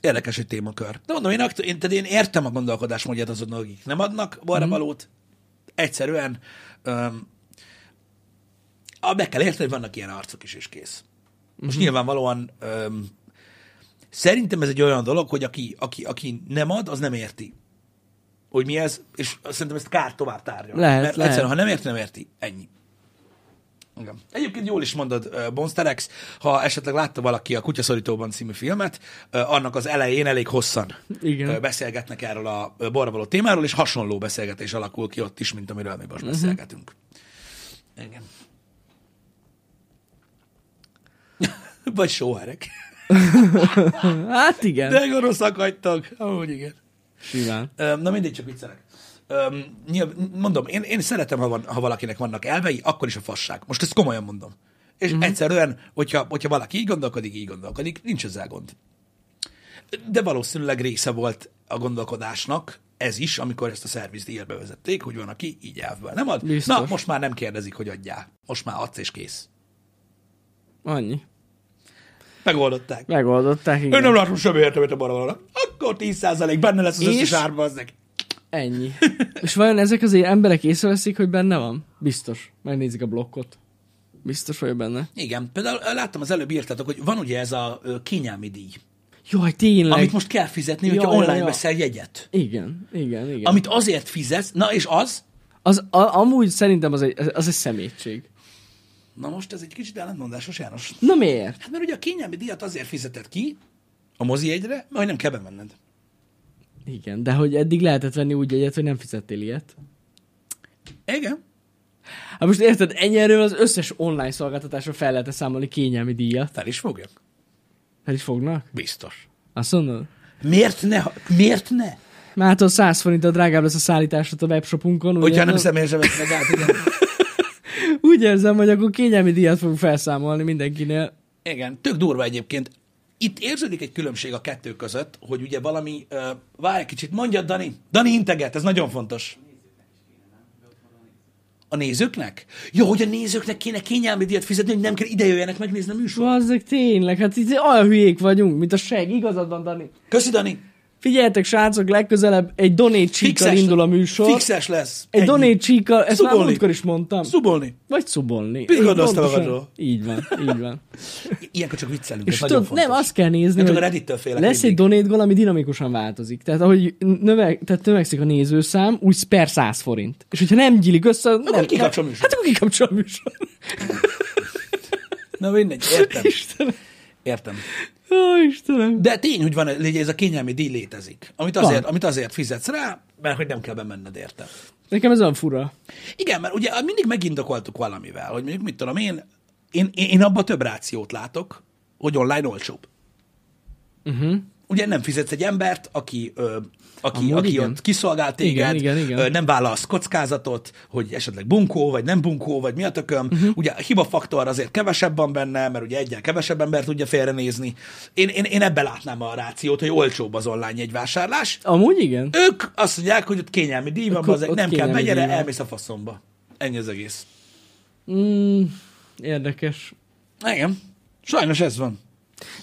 Érdekes egy témakör. De mondom, én, aktu- én, tehát én értem a gondolkodásmódját azoknak, akik nem adnak balra valót. Egyszerűen ö, a, meg kell érteni, hogy vannak ilyen arcok is, és kész. Most Mhm. nyilvánvalóan ö, szerintem ez egy olyan dolog, hogy aki, aki, aki nem ad, az nem érti, hogy mi ez, és szerintem ezt kár tovább tárja. Lehet, Mert lehet. egyszerűen, ha nem érti, nem érti. Ennyi. Igen. Egyébként jól is mondod, Bonsterex, ha esetleg látta valaki a Kutyaszorítóban című filmet, annak az elején elég hosszan Igen. beszélgetnek erről a borravaló témáról, és hasonló beszélgetés alakul ki ott is, mint amiről mi most beszélgetünk. Igen. [LAUGHS] Vagy sóherek. [LAUGHS] Hát igen. De gonoszak vagytok. Ahogy igen. Simán. Na mindegy, csak viccelek. Öm, nyilv- mondom, én, én szeretem, ha, van, ha valakinek vannak elvei, akkor is a fasság. Most ezt komolyan mondom. És uh-huh. egyszerűen, hogyha, hogyha valaki így gondolkodik, így gondolkodik, nincs ezzel gond. De valószínűleg része volt a gondolkodásnak ez is, amikor ezt a szervizdíjat bevezették, hogy van, aki így elvben nem ad. Biztos. Na, most már nem kérdezik, hogy adjál. Most már adsz és kész. Annyi. Megoldották. Megoldották, igen. nem látom semmi értelmet a baromnak. Akkor 10% benne lesz az És? összes árba, az neki. Ennyi. [LAUGHS] És vajon ezek azért emberek észreveszik, hogy benne van? Biztos. Megnézik a blokkot. Biztos vagyok benne. Igen, például láttam az előbb írtátok, hogy van ugye ez a kényelmi díj, Jaj, tényleg. amit most kell fizetni, hogyha Ja, ja, online ja. veszel jegyet. Igen, igen, igen. Amit azért fizetsz, na és az, Az, a, amúgy szerintem az egy, az egy szemétség. na most ez egy kicsit ellentmondásos, János. Na miért? Hát mert ugye a kényelmi díjat azért fizeted ki, a mozi egyre, hogy nem kell bemenned. Igen, de hogy eddig lehetett venni úgy egyet, hogy nem fizettél ilyet. Igen. Hát most érted, ennyi erről az összes online szolgáltatásra fel lehet számolni kényelmi díjat. Fel is fogjak. Fel is fognak? Biztos. Azt mondod? Miért ne? Miért ne? Mától 100 forinttal drágább lesz a szállításod a webshopunkon. Hogyha nem érzem- személyesen vesznek át, igen. [LAUGHS] Úgy érzem, hogy akkor kényelmi díjat fogunk felszámolni mindenkinél. Igen, tök durva egyébként. Itt érződik egy különbség a kettő között, hogy ugye valami... Uh, várj egy kicsit, mondjad, Dani. Dani integet, ez nagyon fontos. A nézőknek? Jó, hogy a nézőknek kéne kényelmi díjat fizetni, hogy nem kell ide jöjjenek megnézni a műsort. Bazzeg, tényleg, hát itt olyan hülyék vagyunk, mint a seg, igazad van, Dani. Köszi, Dani. Figyeljetek, srácok, legközelebb egy donate csíkkal indul a műsor. Fixes lesz. Egy Ennyi. donate csíkkal, ezt már Szubolni. múltkor is mondtam. Szubolni. Vagy szubolni. Mit pontosan. magadról? Így van, így van. [LAUGHS] Ilyenkor csak viccelünk, És tudod, nem, azt kell nézni, Nem hogy lesz egy donate goal, ami dinamikusan változik. Tehát ahogy növe, tehát növekszik a nézőszám, úgy per 100 forint. És hogyha nem gyílik össze, akkor nem, kikapcsol a műsor. Hát akkor kikapcsol a műsor. Na mindegy, értem. Istenem. Értem. Ó, Istenem. De tény, hogy van, hogy ez a kényelmi díj létezik. Amit azért, amit azért fizetsz rá, mert hogy nem kell bemenned érte. Nekem ez olyan fura. Igen, mert ugye mindig megindokoltuk valamivel, hogy mondjuk mit tudom én, én, én, én abban több rációt látok, hogy online olcsóbb. Uh-huh. Ugye nem fizetsz egy embert, aki, ö, aki, Amúgy aki igen. ott kiszolgál téged, Igen, igen, igen. Nem vállalsz kockázatot, hogy esetleg bunkó, vagy nem bunkó, vagy mi a tököm. Uh-huh. Ugye a hibafaktor azért kevesebb van benne, mert ugye egyen kevesebb ember tudja félrenézni. Én, én, én ebbe látnám a rációt, hogy olcsóbb az online jegyvásárlás. Amúgy igen. Ők azt mondják, hogy ott kényelmi díj van, ott nem kell, erre, van. elmész a faszomba. Ennyi az egész. Mm, érdekes. Igen. Sajnos ez van.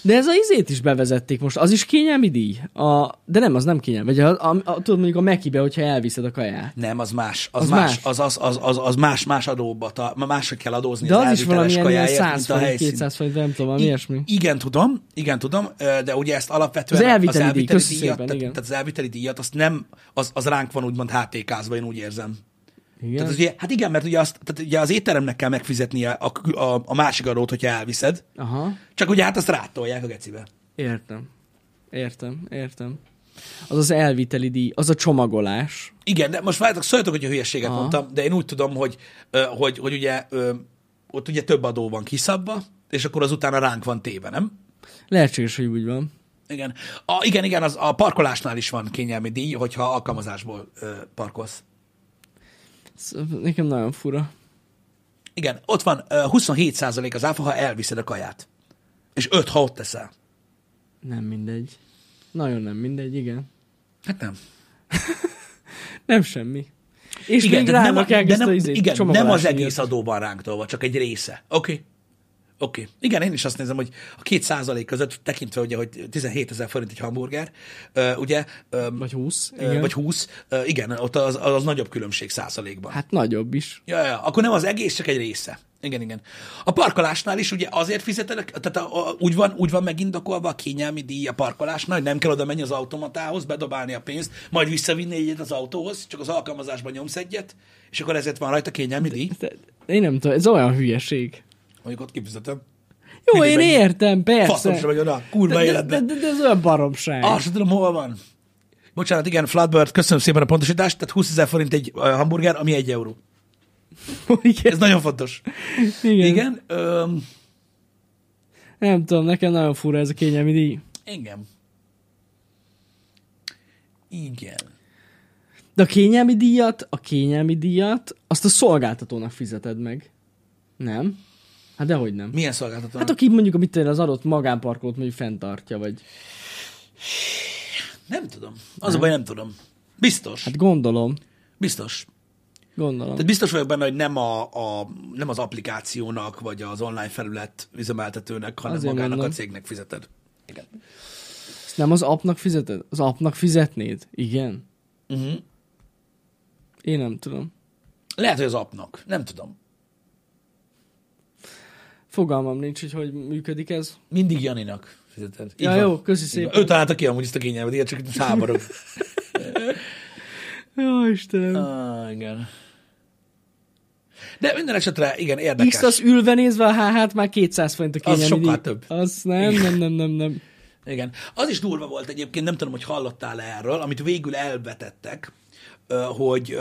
De ez a izét is bevezették most, az is kényelmi díj? A, de nem, az nem kényelmi. Vagy a, a, a, tudod mondjuk a Mekibe, hogyha elviszed a kaját. Nem, az más. Az, Az más. más. Az, az, az, az, az más, más adóba. Ta, máshogy kell adózni De az, is elviteles valamilyen ilyen kajáért, 100 mint a forint, helyszín. 200 forint, nem tudom, valami I- ilyesmi. Igen, tudom, igen, tudom, de ugye ezt alapvetően Az elviteli díj, köszi díjat, szépen, tehát, igen. tehát az elviteli díjat, azt nem, az, az ránk van úgymond HTK-zva, én úgy érzem. Igen? Tehát az ugye, hát igen, mert ugye, azt, tehát ugye az étteremnek kell megfizetnie a, a, a másik adót, hogyha elviszed, Aha, csak ugye hát azt rátolják a gecibe. értem. Értem, értem. Az az elviteli díj, az a csomagolás. Igen, de most várjátok, szóljatok, hogy a hülyeséget Aha. mondtam, de én úgy tudom, hogy, hogy, hogy ugye ott ugye több adó van kiszabva, és akkor az utána ránk van téve, nem? Lehetséges, hogy úgy van. Igen. A, igen, igen, az, a parkolásnál is van kényelmi díj, hogyha alkalmazásból ö, parkolsz. Ez nekem nagyon fura. Igen, ott van ö, 27% az áfa, ha elviszed a kaját. És 5, ha ott teszel. Nem mindegy. Nagyon nem mindegy, igen. Hát nem. [LAUGHS] Nem semmi. És Igen, még de nem, a- de nem, igen, nem az egész díjat. adó van ránk tolva, csak egy része. Oké. Okay. Oké. Okay. Igen, én is azt nézem, hogy a két százalék között, tekintve ugye, hogy 17 ezer forint egy hamburger, ugye, Vagy 20, ö, igen. vagy 20, ö, igen, ott az, az nagyobb különbség százalékban. Hát nagyobb is. Ja, ja, akkor nem az egész, csak egy része. Igen, igen. A parkolásnál is ugye azért fizeted, tehát a, a, úgy, van, úgy van megindokolva a kényelmi díj a parkolásnál, hogy nem kell oda menni az automatához, bedobálni a pénzt, majd visszavinni egyet az autóhoz, csak az alkalmazásban nyomsz egyet, és akkor ezért van rajta kényelmi díj. De, én nem tudom, ez olyan hülyeség. Mondjuk ott kifizetem. Jó, Mindegy, én mennyi. értem, persze. Faszom sem vagy oda, kurva de, de, de, életben. de, de, ez olyan baromság. Azt sem tudom, hol van. Bocsánat, igen, Flatbird, köszönöm szépen a pontosítást, tehát 20 ezer forint egy hamburger, ami egy euró. [LAUGHS] igen. Ez nagyon fontos. igen. Igen, öm, Nem tudom, nekem nagyon fura ez a kényelmi díj. igen. Igen. De a kényelmi díjat, a kényelmi díjat, azt a szolgáltatónak fizeted meg. Nem? Hát dehogy nem. Milyen szolgáltató? Hát aki mondjuk, amit az adott magánparkolót mondjuk fenntartja, vagy... Nem tudom. Az a baj, nem tudom. Biztos. Hát gondolom. Biztos. Gondolom. Tehát biztos vagyok benne, hogy nem, a, a, nem az applikációnak, vagy az online felület üzemeltetőnek, hanem Azért magának mondom. a cégnek fizeted. Igen. Ezt nem az appnak fizeted? Az appnak fizetnéd? Igen. Uh-huh. Én nem tudom. Lehet, hogy az appnak. Nem tudom. Fogalmam nincs, hogy hogy működik ez. Mindig Janinak fizeted. Így Ja, van. jó, köszi Így van. szépen. Ő találta ki amúgy ezt a kényelmet, ilyet csak itt háborog. [LAUGHS] Jó, Istenem. ah, igen. De minden esetre, igen, érdekes. X az ülve nézve a HH-t már 200 forint a Az kényelmi sokkal díj. több. Az nem, nem, nem, nem, nem. Igen. Az is durva volt egyébként, nem tudom, hogy hallottál erről, amit végül elvetettek, hogy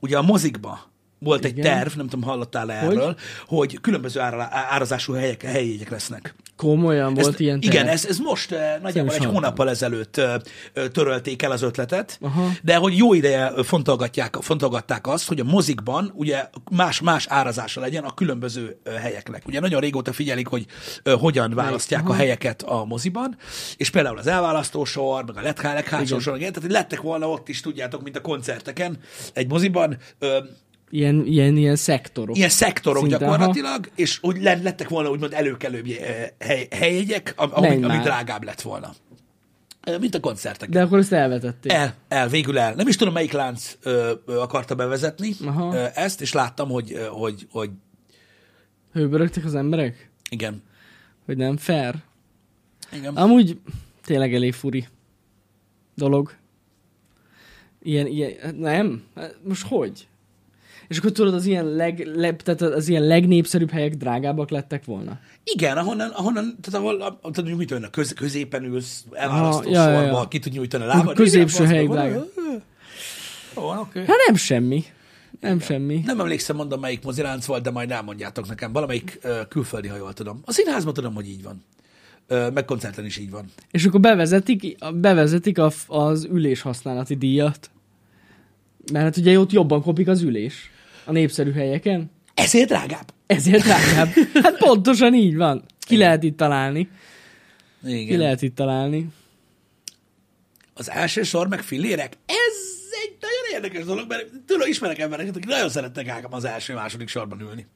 ugye a mozikba volt egy Igen. terv, nem tudom, hallottál erről, hogy, hogy különböző ára, árazású helyek, helyjegyek lesznek. Komolyan volt Ezt- ilyen Igen, terv. ez, ez most eh, nagyjából egy hónappal ezelőtt eh, eh, törölték el az ötletet, Aha. de hogy jó ideje eh, fontolgatják, fontolgatták azt, hogy a mozikban ugye más-más árazása legyen a különböző eh, helyeknek. Ugye nagyon régóta figyelik, hogy eh, hogyan választják a Aha. helyeket a moziban, és például az elválasztó sor, meg a leghátsó Igen. sor, igen, tehát lettek volna ott is, tudjátok, mint a koncerteken, egy moziban, Ilyen, ilyen, ilyen szektorok. ilyen szektorok Szinte, gyakorlatilag, és hogy le- lettek volna úgymond előkelőbb eh, hely, helyjegyek, am- ami, ami már. drágább lett volna. Eh, Mint a koncertek. De akkor ezt elvetették. El, el, végül el. Nem is tudom, melyik lánc ö, ö, akarta bevezetni Aha. ö, ezt, és láttam, hogy, ö, hogy, hogy Hőbörögtek az emberek? igen. Hogy nem fair? igen. Amúgy tényleg elég furi dolog. Ilyen, ilyen, nem? Most hogy? És akkor tudod, az ilyen, leg, le, tehát az ilyen legnépszerűbb helyek drágábbak lettek volna? Igen, ahonnan, ahonnan tehát ahol a- tehát mondjuk mit olyan, köz, középen ülsz, elválasztó ja, ja, sorba, ja. ki tud nyújtani a lábad. középső Igen, hely drága. Van. Hát nem semmi. Nem semmi. Nem emlékszem, mondom, melyik moziránc volt, de majd elmondjátok nekem. Valamelyik ö, külföldi, ha jól tudom. A színházban tudom, hogy így van. Ö, meg koncerten is így van. És akkor bevezetik, bevezetik a, az ülés használati díjat. Mert hát ugye ott jobban kopik az ülés. A népszerű helyeken. Ezért drágább. Ezért drágább. Hát pontosan így van. Ki lehet itt találni. Ki Igen. lehet itt találni. Az első sor meg fillérek. Ez egy nagyon érdekes dolog, mert tőle ismerek embereket, akik nagyon szeretnek ám az első-második sorban ülni.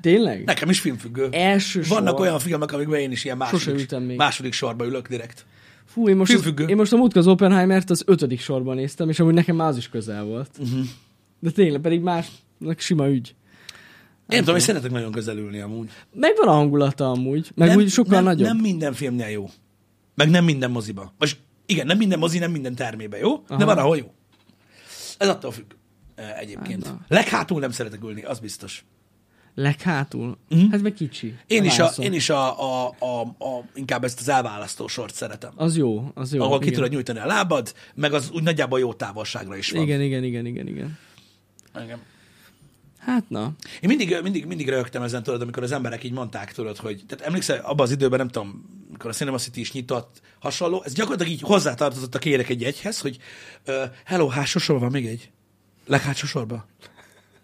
Tényleg? Nekem is filmfüggő. Első sor. Vannak olyan filmek, amikben én is ilyen második, még. második sorba ülök direkt. Fú, én most, az, Filmfüggő. én most a múltkor az Oppenheimert az ötödik sorban néztem, és amúgy nekem az is közel volt. Uh-huh. De tényleg, pedig másnak sima ügy. Én tudom, hogy szeretek nagyon közel ülni amúgy. Megvan a hangulata amúgy, meg nem, úgy sokkal nem, nagyobb. Nem minden filmnél jó. Meg nem minden moziba. Most igen, nem minden mozi, nem minden termébe jó, Aha. de van, ahol jó. Ez attól függ eh, egyébként. Hát Leghátul nem szeretek ülni, az biztos. Leghátul? Uh-huh. Hát meg kicsi. Én is, a, én is a, a, a, a, inkább ezt az elválasztó sort szeretem. Az jó, az jó. ahol ki igen. tudod nyújtani a lábad, meg az úgy nagyjából jó távolságra is van. Igen, igen, igen, igen, igen. Igen. Hát na. Én mindig, mindig, mindig rögtem ezen, tudod, amikor az emberek így mondták, tudod, hogy, tehát emlékszel, abban az időben, nem tudom, amikor a Cinema City is nyitott, hasonló, ez gyakorlatilag így hozzátartozott a kérek egy egyhez, hogy uh, hello, hátsó sor van még egy? Leghátsó sorba?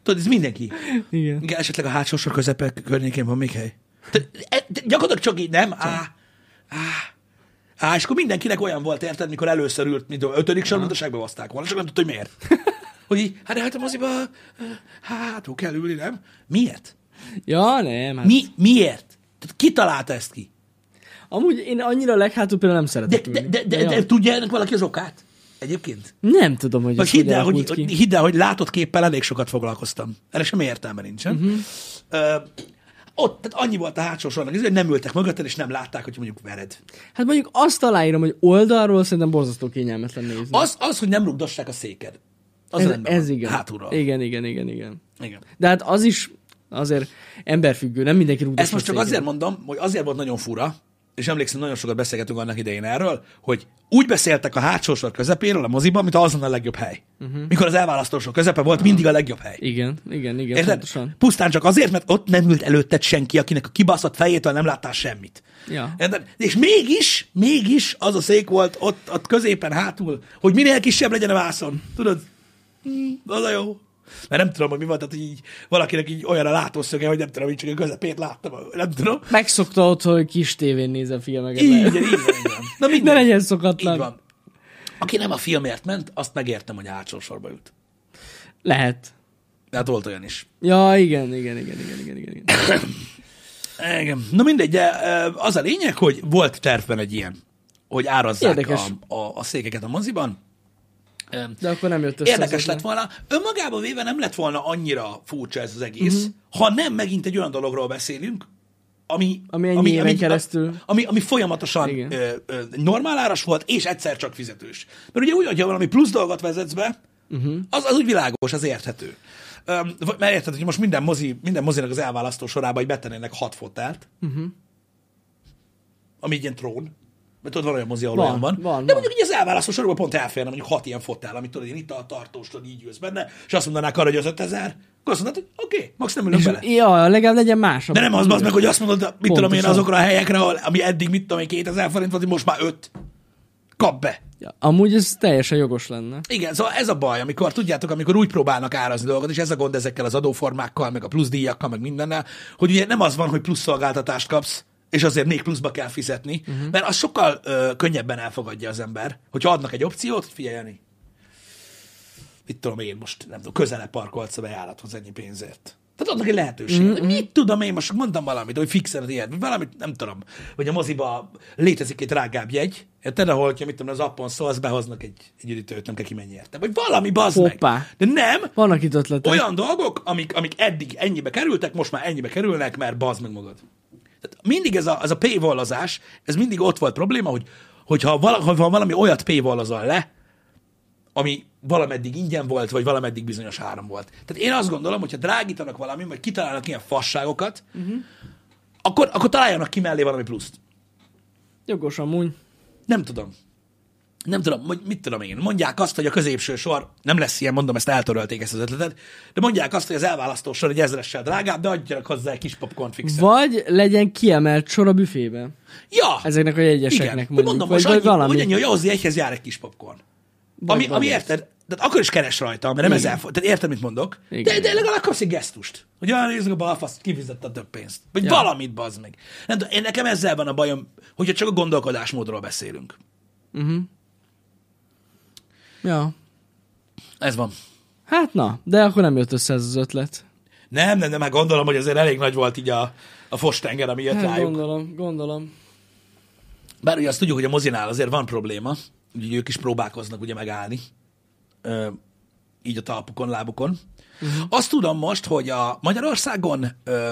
Tudod, ez mindenki. Igen. Igen, esetleg a hátsó sor közepe környékén van még hely. Te, e, te, gyakorlatilag csak így, nem? Á, á, á, és akkor mindenkinek olyan volt, érted, mikor először ült, mint a ötödik sor, mint a segbe baszták volna, csak nem tudta, hogy miért. [LAUGHS] Hogy így, hát de hát a moziba, hát kell ülni, nem? Miért? Ja, nem. Hát. Mi, miért? Tehát ki találta ezt ki? Amúgy én annyira leghátul például nem De, szeretek de, ülni. de, de, ja. de tudja ennek valaki az okát? Egyébként? Nem tudom, hogy ez hidd el, hogy, ki. hidd el, hogy látott képpel elég sokat foglalkoztam. Erre semmi értelme nincsen. Uh-huh. Ö, ott, tehát annyi volt a hátsó sornak, hogy nem ültek mögötted, és nem látták, hogy mondjuk vered. Hát mondjuk azt aláírom, hogy oldalról szerintem borzasztó kényelmetlen nézni. Az, az hogy nem rugdossák a széked. Az ez, rendben ez van. igen. Hátulról. Igen, igen, igen, igen. igen. De hát az is azért emberfüggő, nem mindenki rúgdosja Ezt most csak azért mondom, hogy azért volt nagyon fura, és emlékszem, nagyon sokat beszélgetünk annak idején erről, hogy úgy beszéltek a hátsó sor közepéről a moziban, mint azon a legjobb hely. Uh-huh. Mikor az elválasztó sor közepe volt, mindig a legjobb hely. Igen, igen, igen, Érted? pontosan. Pusztán csak azért, mert ott nem ült előtted senki, akinek a kibaszott fejétől nem láttál semmit. Ja. Érted? És mégis, mégis az a szék volt ott, ott középen, hátul, hogy minél kisebb legyen a vászon. Tudod? Hmm, az a jó. Mert nem tudom, hogy mi volt, tehát így valakinek így olyan a látószöge, hogy nem tudom, hogy csak a közepét láttam, nem tudom. Megszokta ott, hogy kis tévén nézem filmeket. Így, le. így, van, így van. [LAUGHS] Na Ne mindegy. legyen Így szokatlan. van. Aki nem a filmért ment, azt megértem, hogy hátsó sorba ült. Lehet. De hát volt olyan is. Ja, igen, igen, igen, igen, igen, igen. igen. [COUGHS] Igen. Na mindegy, de az a lényeg, hogy volt tervben egy ilyen, hogy árazzák Érdekes. a, a, a székeket a moziban. Ö, De akkor nem jött össze. Érdekes lett volna. Önmagában véve nem lett volna annyira furcsa ez az egész, Mhm. uh-huh. ha nem megint egy olyan dologról beszélünk, ami, Ami ennyi éven keresztül- Ami, ami folyamatosan Igen. ö, ö, normál áras volt, és egyszer csak fizetős. Mert ugye úgy, hogyha valami plusz dolgot vezetsz be, Mhm. uh-huh. az, az úgy világos, az érthető. Vagy- mert érted, hogy most minden, mozi, minden mozinak az elválasztó sorában így betennének hat fotelt, Mhm. uh-huh. ami egy ilyen trón, mert tudod, van olyan mozi, ahol Van, olyan van. van, De van. mondjuk így az elválasztó sorban pont elférne mondjuk hat ilyen fotel, amit tudod, én itt a tartós, tudod, így ülsz benne, és azt mondanák arra, hogy az 5000, akkor azt mondod, hogy oké, okay, max nem ülök bele. ja, legalább legyen más. De nem az, az meg, hogy azt mondod, mit tudom én, Pontosan. azokra a helyekre, ahol, ami eddig, mit tudom én, 2000 forint volt, most már 5. Kap be. Ja, amúgy ez teljesen jogos lenne. Igen, szóval ez a baj, amikor tudjátok, amikor úgy próbálnak árazni dolgokat, és ez a gond ezekkel az adóformákkal, meg a plusz díjakkal, meg mindennel, hogy ugye nem az van, hogy plusz szolgáltatást kapsz, és azért még pluszba kell fizetni, uh-huh. mert az sokkal ö, könnyebben elfogadja az ember, hogyha adnak egy opciót, hogy figyelj, Jani, mit tudom én most, nem tudom, közelebb parkolsz a bejárathoz ennyi pénzért. Tehát adnak egy lehetőséget. Mm-hmm. Mit tudom én, most mondtam valamit, hogy fixen ilyet, vagy valamit, nem tudom, hogy a moziba létezik egy drágább jegy, érted, ahol, hogyha mit tudom, az appon szólsz, behoznak egy, egy üdítőt, nem kell kimenni érte. Vagy valami, bazd meg. Hoppá. De nem, Vannak itt ötletek. olyan dolgok, amik, amik eddig ennyibe kerültek, most már ennyibe kerülnek, mert bazd meg magad. Tehát mindig ez a, ez a paywallazás, ez mindig ott volt probléma, hogy hogyha vala, ha valami olyat paywallazol le, ami valameddig ingyen volt, vagy valameddig bizonyos áram volt. Tehát én azt gondolom, hogyha drágítanak valami, vagy kitalálnak ilyen fasságokat, uh-huh. akkor, akkor találjanak ki mellé valami pluszt. Jogos amúgy. Nem tudom. Nem tudom, mit tudom én. Mondják azt, hogy a középső sor, nem lesz ilyen, mondom, ezt eltörölték ezt az ötletet, de mondják azt, hogy az elválasztó sor egy ezressel drágább, de adjanak hozzá egy kis popcorn fixet. Vagy legyen kiemelt sor a büfébe. Ja! Ezeknek a jegyeseknek Igen. mondjuk. mondom, vagy, most vagy annyi, valami. hogy annyi, hogy ahhoz egyhez jár egy kis popcorn. Ami, vagy ami ez. érted, de akkor is keres rajta, mert nem ezzel fog. Tehát érted, mit mondok? Igen. De, de legalább kapsz egy gesztust. Hogy olyan nézzük a balfaszt, kifizette a több pénzt. Vagy Ja. valamit, bazd meg. Nem tudom, én nekem ezzel van a bajom, hogyha csak a gondolkodásmódról beszélünk. Ja. Ez van. Hát na, de akkor nem jött össze ez az ötlet. Nem, nem, nem, hát gondolom, hogy azért elég nagy volt így a, a fostenger, ami jött Hát rájuk. gondolom, gondolom. Bár ugye azt tudjuk, hogy a mozinál azért van probléma, ugye ők is próbálkoznak ugye megállni, ö, így a talpukon, lábukon. Uh-huh. Azt tudom most, hogy a Magyarországon ö,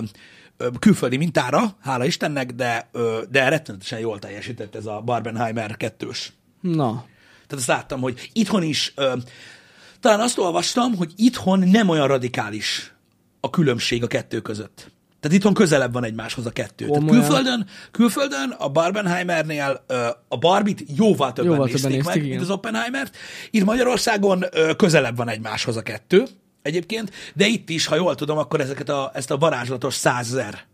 ö, külföldi mintára, hála Istennek, de, ö, de rettenetesen jól teljesített ez a Barbenheimer kettős. Na, Tehát azt láttam, hogy itthon is, ö, talán azt olvastam, hogy itthon nem olyan radikális a különbség a kettő között. Tehát itthon közelebb van egymáshoz a kettő. Tehát Komolyan? külföldön, külföldön a Barbenheimernél a Barbit jóval többen Jóval nézték többen meg, nézték, mint az Oppenheimert. Itt Magyarországon közelebb van egymáshoz a kettő egyébként, de itt is, ha jól tudom, akkor ezeket a, ezt a varázslatos százezer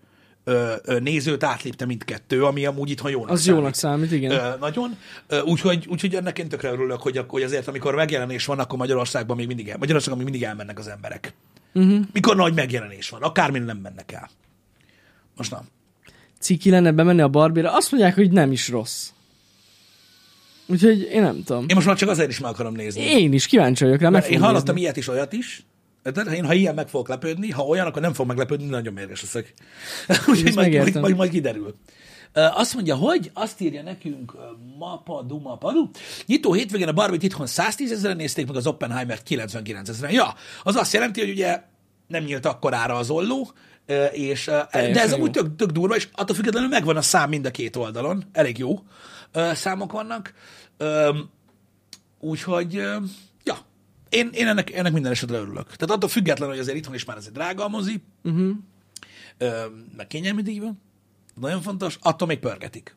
ö, ö, nézőt átlépte mindkettő, ami amúgy itthon jónak az számít. jónak számít, igen. Ö, nagyon. Úgyhogy, úgyhogy ennek én tökre örülök, hogy, hogy azért, amikor megjelenés van, akkor Magyarországban még mindig, el, Magyarországon még mindig elmennek az emberek. Uh-huh. Mikor nagy megjelenés van, akármin nem mennek el. Most nem. Ciki lenne bemenni a Barbie-ra. Azt mondják, hogy nem is rossz. Úgyhogy én nem tudom. Én most már csak azért is meg akarom nézni. Én is kíváncsi vagyok rá, Mert én hallottam nézni. ilyet is, olyat is. Én, ha ilyen meg fogok lepődni, ha olyan, akkor nem fog meglepődni, nagyon mérges leszek. Úgyhogy majd, majd, majd, majd kiderül. Azt mondja, hogy azt írja nekünk ö, Mapadu Mapadu. Nyitó hétvégén a Barbie-t itthon 110 ezeren nézték, meg az Oppenheimer 99 ezeren. Ja, az azt jelenti, hogy ugye nem nyílt akkorára az olló, és, de ez amúgy jó. tök, tök durva, és attól függetlenül megvan a szám mind a két oldalon. Elég jó számok vannak. Úgyhogy, én, én ennek, ennek minden esetre örülök. Tehát attól függetlenül, hogy azért itthon is már egy drága a mozi, uh-huh. ö, meg kényelmi díjban, nagyon fontos, attól még pörgetik.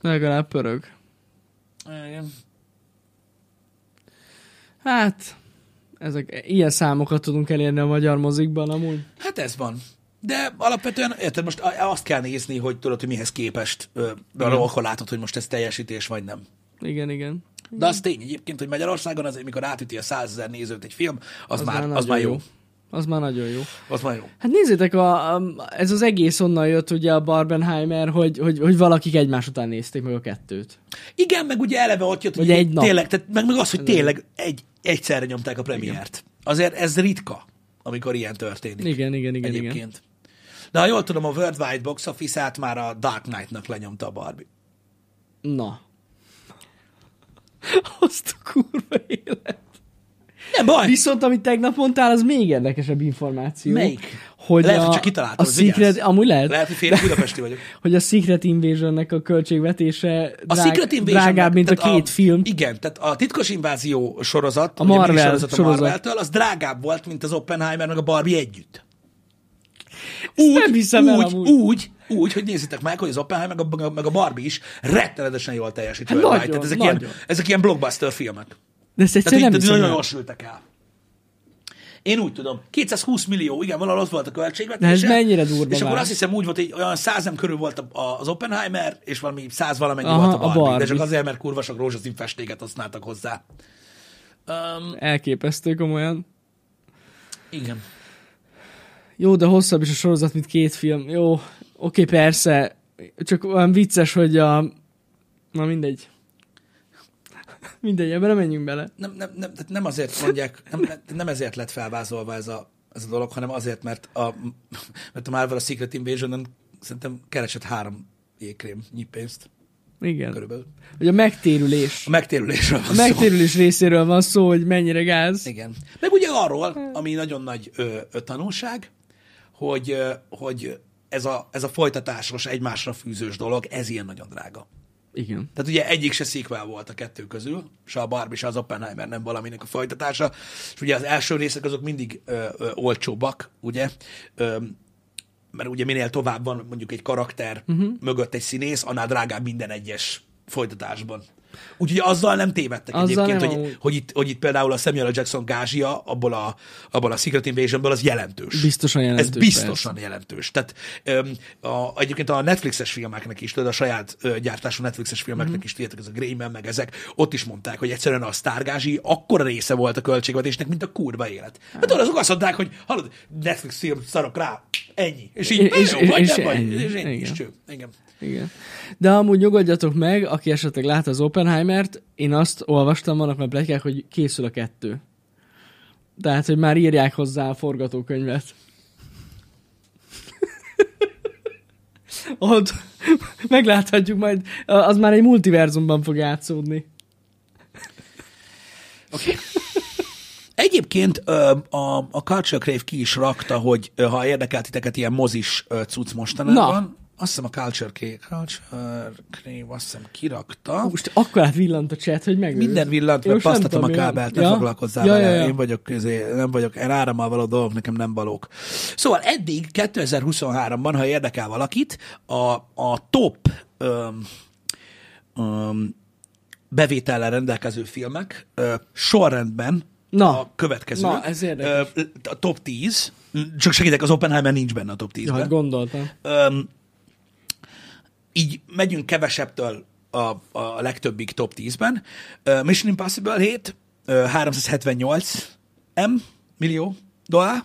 Legalább pörög. Igen. Hát, ezek, ilyen számokat tudunk elérni a magyar mozikban amúgy. Hát ez van. De alapvetően, érted, most azt kell nézni, hogy tudod, hogy mihez képest, ö, arra akkor látod, hogy most ez teljesítés vagy nem. Igen, igen. De az tény egyébként, hogy Magyarországon azért, mikor átüti a 100 ezer nézőt egy film, az, az, már, már az már jó. jó. Az már nagyon jó. Az már jó. Hát nézzétek, a, a, ez az egész onnan jött ugye a Barbenheimer, hogy, hogy, hogy valakik egymás után nézték meg a kettőt. Igen, meg ugye eleve ott jött, hogy egy nap. tényleg, tehát meg, meg az, hogy tényleg egy, egyszerre nyomták a premiért. Azért ez ritka, amikor ilyen történik. Igen, igen, igen, igen. Egyébként. De ha jól tudom, a Worldwide Box Office-át már a Dark Knight-nak lenyomta a Barbie. Na. [LAUGHS] Azt a kurva élet. Nem baj! Viszont, amit tegnap mondtál, az még érdekesebb információ. Melyik? Hogy Lehet, a, hogy csak kitaláltam, a az vigyázz. Secret, amúgy lehet, Lehet, hogy fél budapesti vagyok. [LAUGHS] hogy a Secret Invasionnek a költségvetése A drág, Secret Invasion drágább, mint a két film. Igen, tehát a titkos invázió sorozat, A Marvel a sorozat. Marvel-től, az drágább volt, mint az Oppenheimer meg a Barbie együtt. el úgy, amúgy. úgy, úgy, hogy nézzétek meg, hogy az Oppenheimer meg a, meg a- a Barbie is rettenetesen jól teljesít. Hát nagyon, tehát ezek, nagyon. ilyen, ezek ilyen blockbuster filmek. De ezt Tehát így, nem nagyon jól sültek el. Én úgy tudom, 220 millió, igen, valahol az volt a De költségvetése. ez mennyire durva És akkor már. azt hiszem úgy volt, hogy olyan százem körül volt a- a- az Oppenheimer, és valami száz valamennyi Aha, volt a a Barbie, Barbie. De csak azért, mert kurva sok rózsaszín festéket használtak hozzá. Um, Elképesztő komolyan. igen. Jó, de hosszabb is a sorozat, mint két film. Jó, oké, persze. Csak olyan vicces, hogy a... Na mindegy. Mindegy, ebben menjünk bele. Nem, nem, nem, nem azért mondják, nem, nem ezért lett felvázolva ez a, ez a dolog, hanem azért, mert a, mert a Marvel a Secret Invasion-on szerintem keresett három jégkrém pénzt Igen. körülbelül. Hogy a megtérülés. A megtérülésről van A szó. megtérülés részéről van szó, hogy mennyire gáz. Igen. Meg ugye arról, ami nagyon nagy ö, ö, tanulság, hogy, ö, hogy ez a, ez a folytatásos, egymásra fűzős dolog, ez ilyen nagyon drága. Igen. Tehát ugye egyik se sequel volt a kettő közül, se a Barbie, se az Oppenheimer nem valaminek a folytatása, és ugye az első részek azok mindig ö, ö, olcsóbbak, ugye, ö, mert ugye minél tovább van mondjuk egy karakter uh-huh. mögött egy színész, annál drágább minden egyes folytatásban. Úgyhogy azzal nem tévedtek Azzal egyébként, nem hogy, amúgy. hogy, itt, hogy itt például a Samuel. Jackson gázsia abból a, abból a Secret Invasionből az jelentős. Biztosan jelentős. Ez biztosan jelentős. Tehát öm, a, egyébként a Netflixes filmeknek is, tudod, a saját ö, gyártású Netflixes filmeknek Mhm. is, tudjátok, ez a Greyman, meg ezek, ott is mondták, hogy egyszerűen a sztárgázsi akkora része volt a költségvetésnek, mint a kurva élet. Hát tudod, azok azt mondták, hogy hallod, Netflix film, szarok rá, ennyi. És így, És- és, jó, és- vagy, és nem vagy, ennyi. és ennyi is Igen. cső. Igen. Igen. De amúgy nyugodjatok meg, aki esetleg látta az Oppenheimert, én azt olvastam, vannak már plegykák, hogy készül a kettő. Tehát, hogy már írják hozzá a forgatókönyvet. [LAUGHS] Ott megláthatjuk majd, az már egy multiverzumban fog játszódni. Oké. Egyébként a, a Culture Crave ki is rakta, hogy ha érdekelt titeket ilyen mozis cucc mostanában, Na. azt hiszem a Culture Crave, Culture Crave azt hiszem kirakta. Most akkor át villant a chat, hogy meg. Minden villant, mert nem pasztatom a kábelt, ne Ja? foglalkozzál Ja, vele, ja, ja. én vagyok, közé, nem vagyok, árammal való dolgok nekem nem valók. Szóval eddig 2023-ban, ha érdekel valakit, a, a top öm, öm, bevétellel rendelkező filmek ö, sorrendben Na. a következő. Na, ez érdekes. Ö, a top 10, csak segítek, az Oppenheimer nincs benne a top 10-ben. Ja, hát gondoltam. Öm, így megyünk kevesebbtől a, a legtöbbig top 10-ben. Uh, Mission Impossible 7, uh, 378 M millió dollár.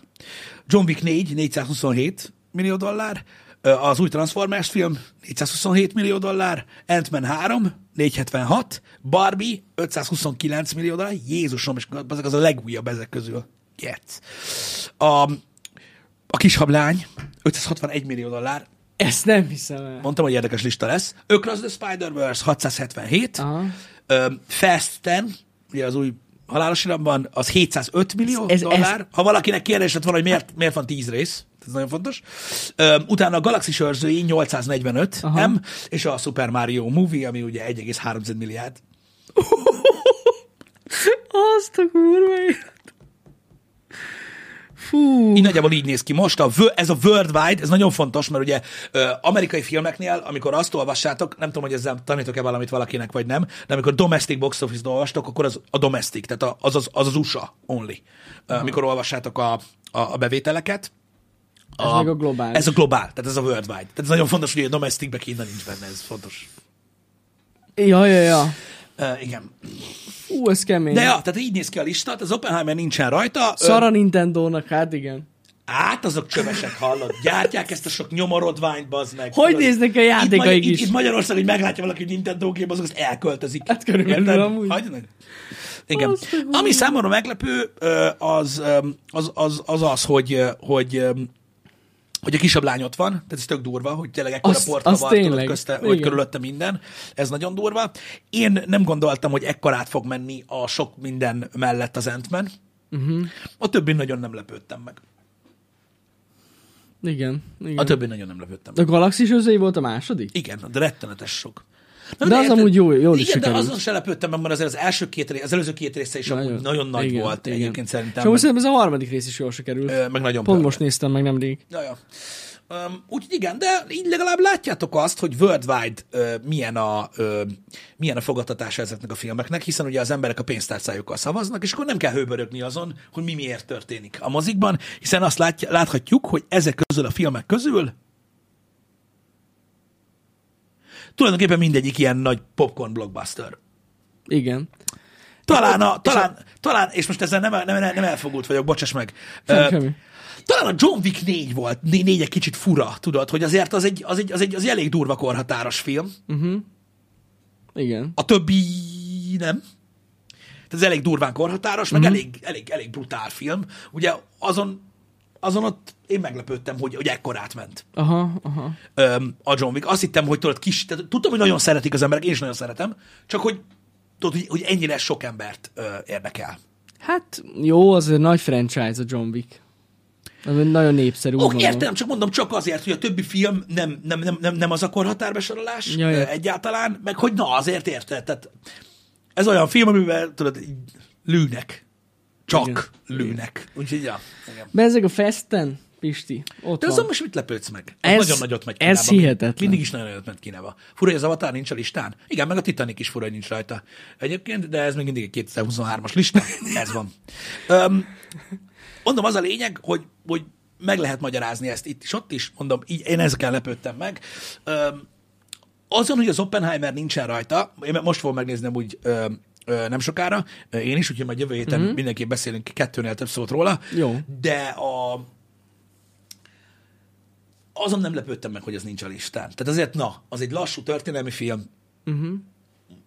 John Wick 4, 427 millió dollár. Uh, az új Transformers film 427 millió dollár. Ant-Man 3, 476. Barbie 529 millió dollár. Jézusom, és ezek az a legújabb ezek közül. Yes. A, a kis hablány 561 millió dollár. Ezt nem hiszem el. Mondtam, hogy érdekes lista lesz. Across the Spider-Verse 677. Aha. Fast 10, ugye az új halálos iramban, az 705 millió Ez- ez, ez- dollár. Ha valakinek kérdés lett volna, hogy miért, miért van 10 rész, ez nagyon fontos. Um, utána a Galaxy őrzői 845 Aha. M, és a Super Mario Movie, ami ugye 1,3 milliárd. [LAUGHS] Azt a kurva Fú. Így nagyjából így néz ki most. A, ez a worldwide, ez nagyon fontos, mert ugye amerikai filmeknél, amikor azt olvassátok, nem tudom, hogy ezzel tanítok-e valamit valakinek, vagy nem, de amikor domestic box office olvastok, akkor az a domestic, tehát a- az az, az, az USA only. Ö, amikor olvassátok a, a, a bevételeket. Ez meg a globális. Ez a globál, tehát ez a worldwide. Tehát ez nagyon fontos, hogy a domesticbe Kína nincs benne, ez fontos. Ja, ja, ja. Uh, igen. Ú, ez kemény. De ja, tehát így néz ki a lista, az Oppenheimer nincsen rajta. Szara Nintendo-nak, hát igen. Át azok csövesek, hallod? Gyártják ezt a sok nyomorodványt, bazd meg. Hogy tudod? néznek a itt, játékaik itt, is? itt Magyarország, hogy meglátja valaki, hogy Nintendo gép, azok azt elköltözik. Hát körülbelül Érted? amúgy. Hagyjanak. Igen. Azt Ami számomra meglepő, az az, az, az, az hogy, hogy hogy a kisabb lány ott van, tehát ez tök durva, hogy tényleg ekkora Azt- portka azt van tényleg. közte, hogy körülötte minden. Ez nagyon durva. Én nem gondoltam, hogy ekkorát fog menni a sok minden mellett az Ant-Man. Mhm. Uh-huh. A többin nagyon nem lepődtem meg. Igen, igen. A többin nagyon nem lepődtem De a Galaxis volt a második? Igen, de rettenetes sok. Na, De az érted? amúgy jó- jól is Igen, de azon se lepődtem meg, mert azért az első két rész, az előző két része is nagyon, amúgy nagyon nagy igen, volt igen. egyébként szerintem. És meg, szerintem ez a harmadik rész is jól sikerült. ö, meg nagyon Pont most néztem meg nemrég. Ja, ja. Um, úgyhogy igen, de így legalább látjátok azt, hogy worldwide uh, milyen, a, uh, milyen a fogadtatása ezeknek a filmeknek, hiszen ugye az emberek a pénztárcájukkal szavaznak, és akkor nem kell hőbörögni azon, hogy mi miért történik a mozikban, hiszen azt látja, láthatjuk, hogy ezek közül a filmek közül tulajdonképpen mindegyik ilyen nagy popcorn blockbuster. Igen. Talán, a, talán, talán, és most ezzel nem, nem, nem elfogult vagyok, bocsáss meg. Talán a John Wick 4 volt, né- négy egy kicsit fura, tudod, hogy azért az egy, az egy, az egy, az egy elég durva korhatáros film. Igen. A többi nem. Tehát ez elég durván korhatáros, meg elég, elég, elég brutál film. Ugye azon, azon ott én meglepődtem, hogy, hogy ekkorát ment Aha, aha. öm, a John Wick. Azt hittem, hogy tudod, kis, tehát, tudtam, hogy nagyon szeretik az emberek, én is nagyon szeretem, csak hogy tudod, hogy, hogy ennyire sok embert ö, érdekel. Hát jó, az egy nagy franchise a John Wick. Nagyon népszerű. Ó, gondolom. értem, csak mondom csak azért, hogy a többi film nem, nem, nem, nem, nem az a korhatárbesorolás Ja, ja, ja. egyáltalán, meg hogy na, azért érted. Tehát ez olyan film, amiben tudod, lőnek. Csak Igen. lőnek. Úgyhogy, ja. Igen. Bezzeg a Festen, Pisti, ott De azon most mit lepődsz meg? Ez- nagyon nagyot megy ez Kínába. hihetetlen. Mindig is nagyon nagyot ment Kínába. Fura, hogy az Avatar nincs a listán. Igen, meg a Titanic is fura, hogy nincs rajta. Egyébként, de ez még mindig egy 2023-as lista. Ez van. Öm, mondom, az a lényeg, hogy, hogy meg lehet magyarázni ezt itt is, ott is. Mondom, így én ezekkel lepődtem meg. Öm, azon, hogy az Oppenheimer nincsen rajta, én most fogom megnézni úgy ö, nem sokára, én is, úgyhogy majd jövő héten mm-hmm. mindenképp beszélünk kettőnél több szót róla. Jó. De a, azon nem lepődtem meg, hogy ez nincs a listán. Tehát azért, na, az egy lassú történelmi film. Uh-huh.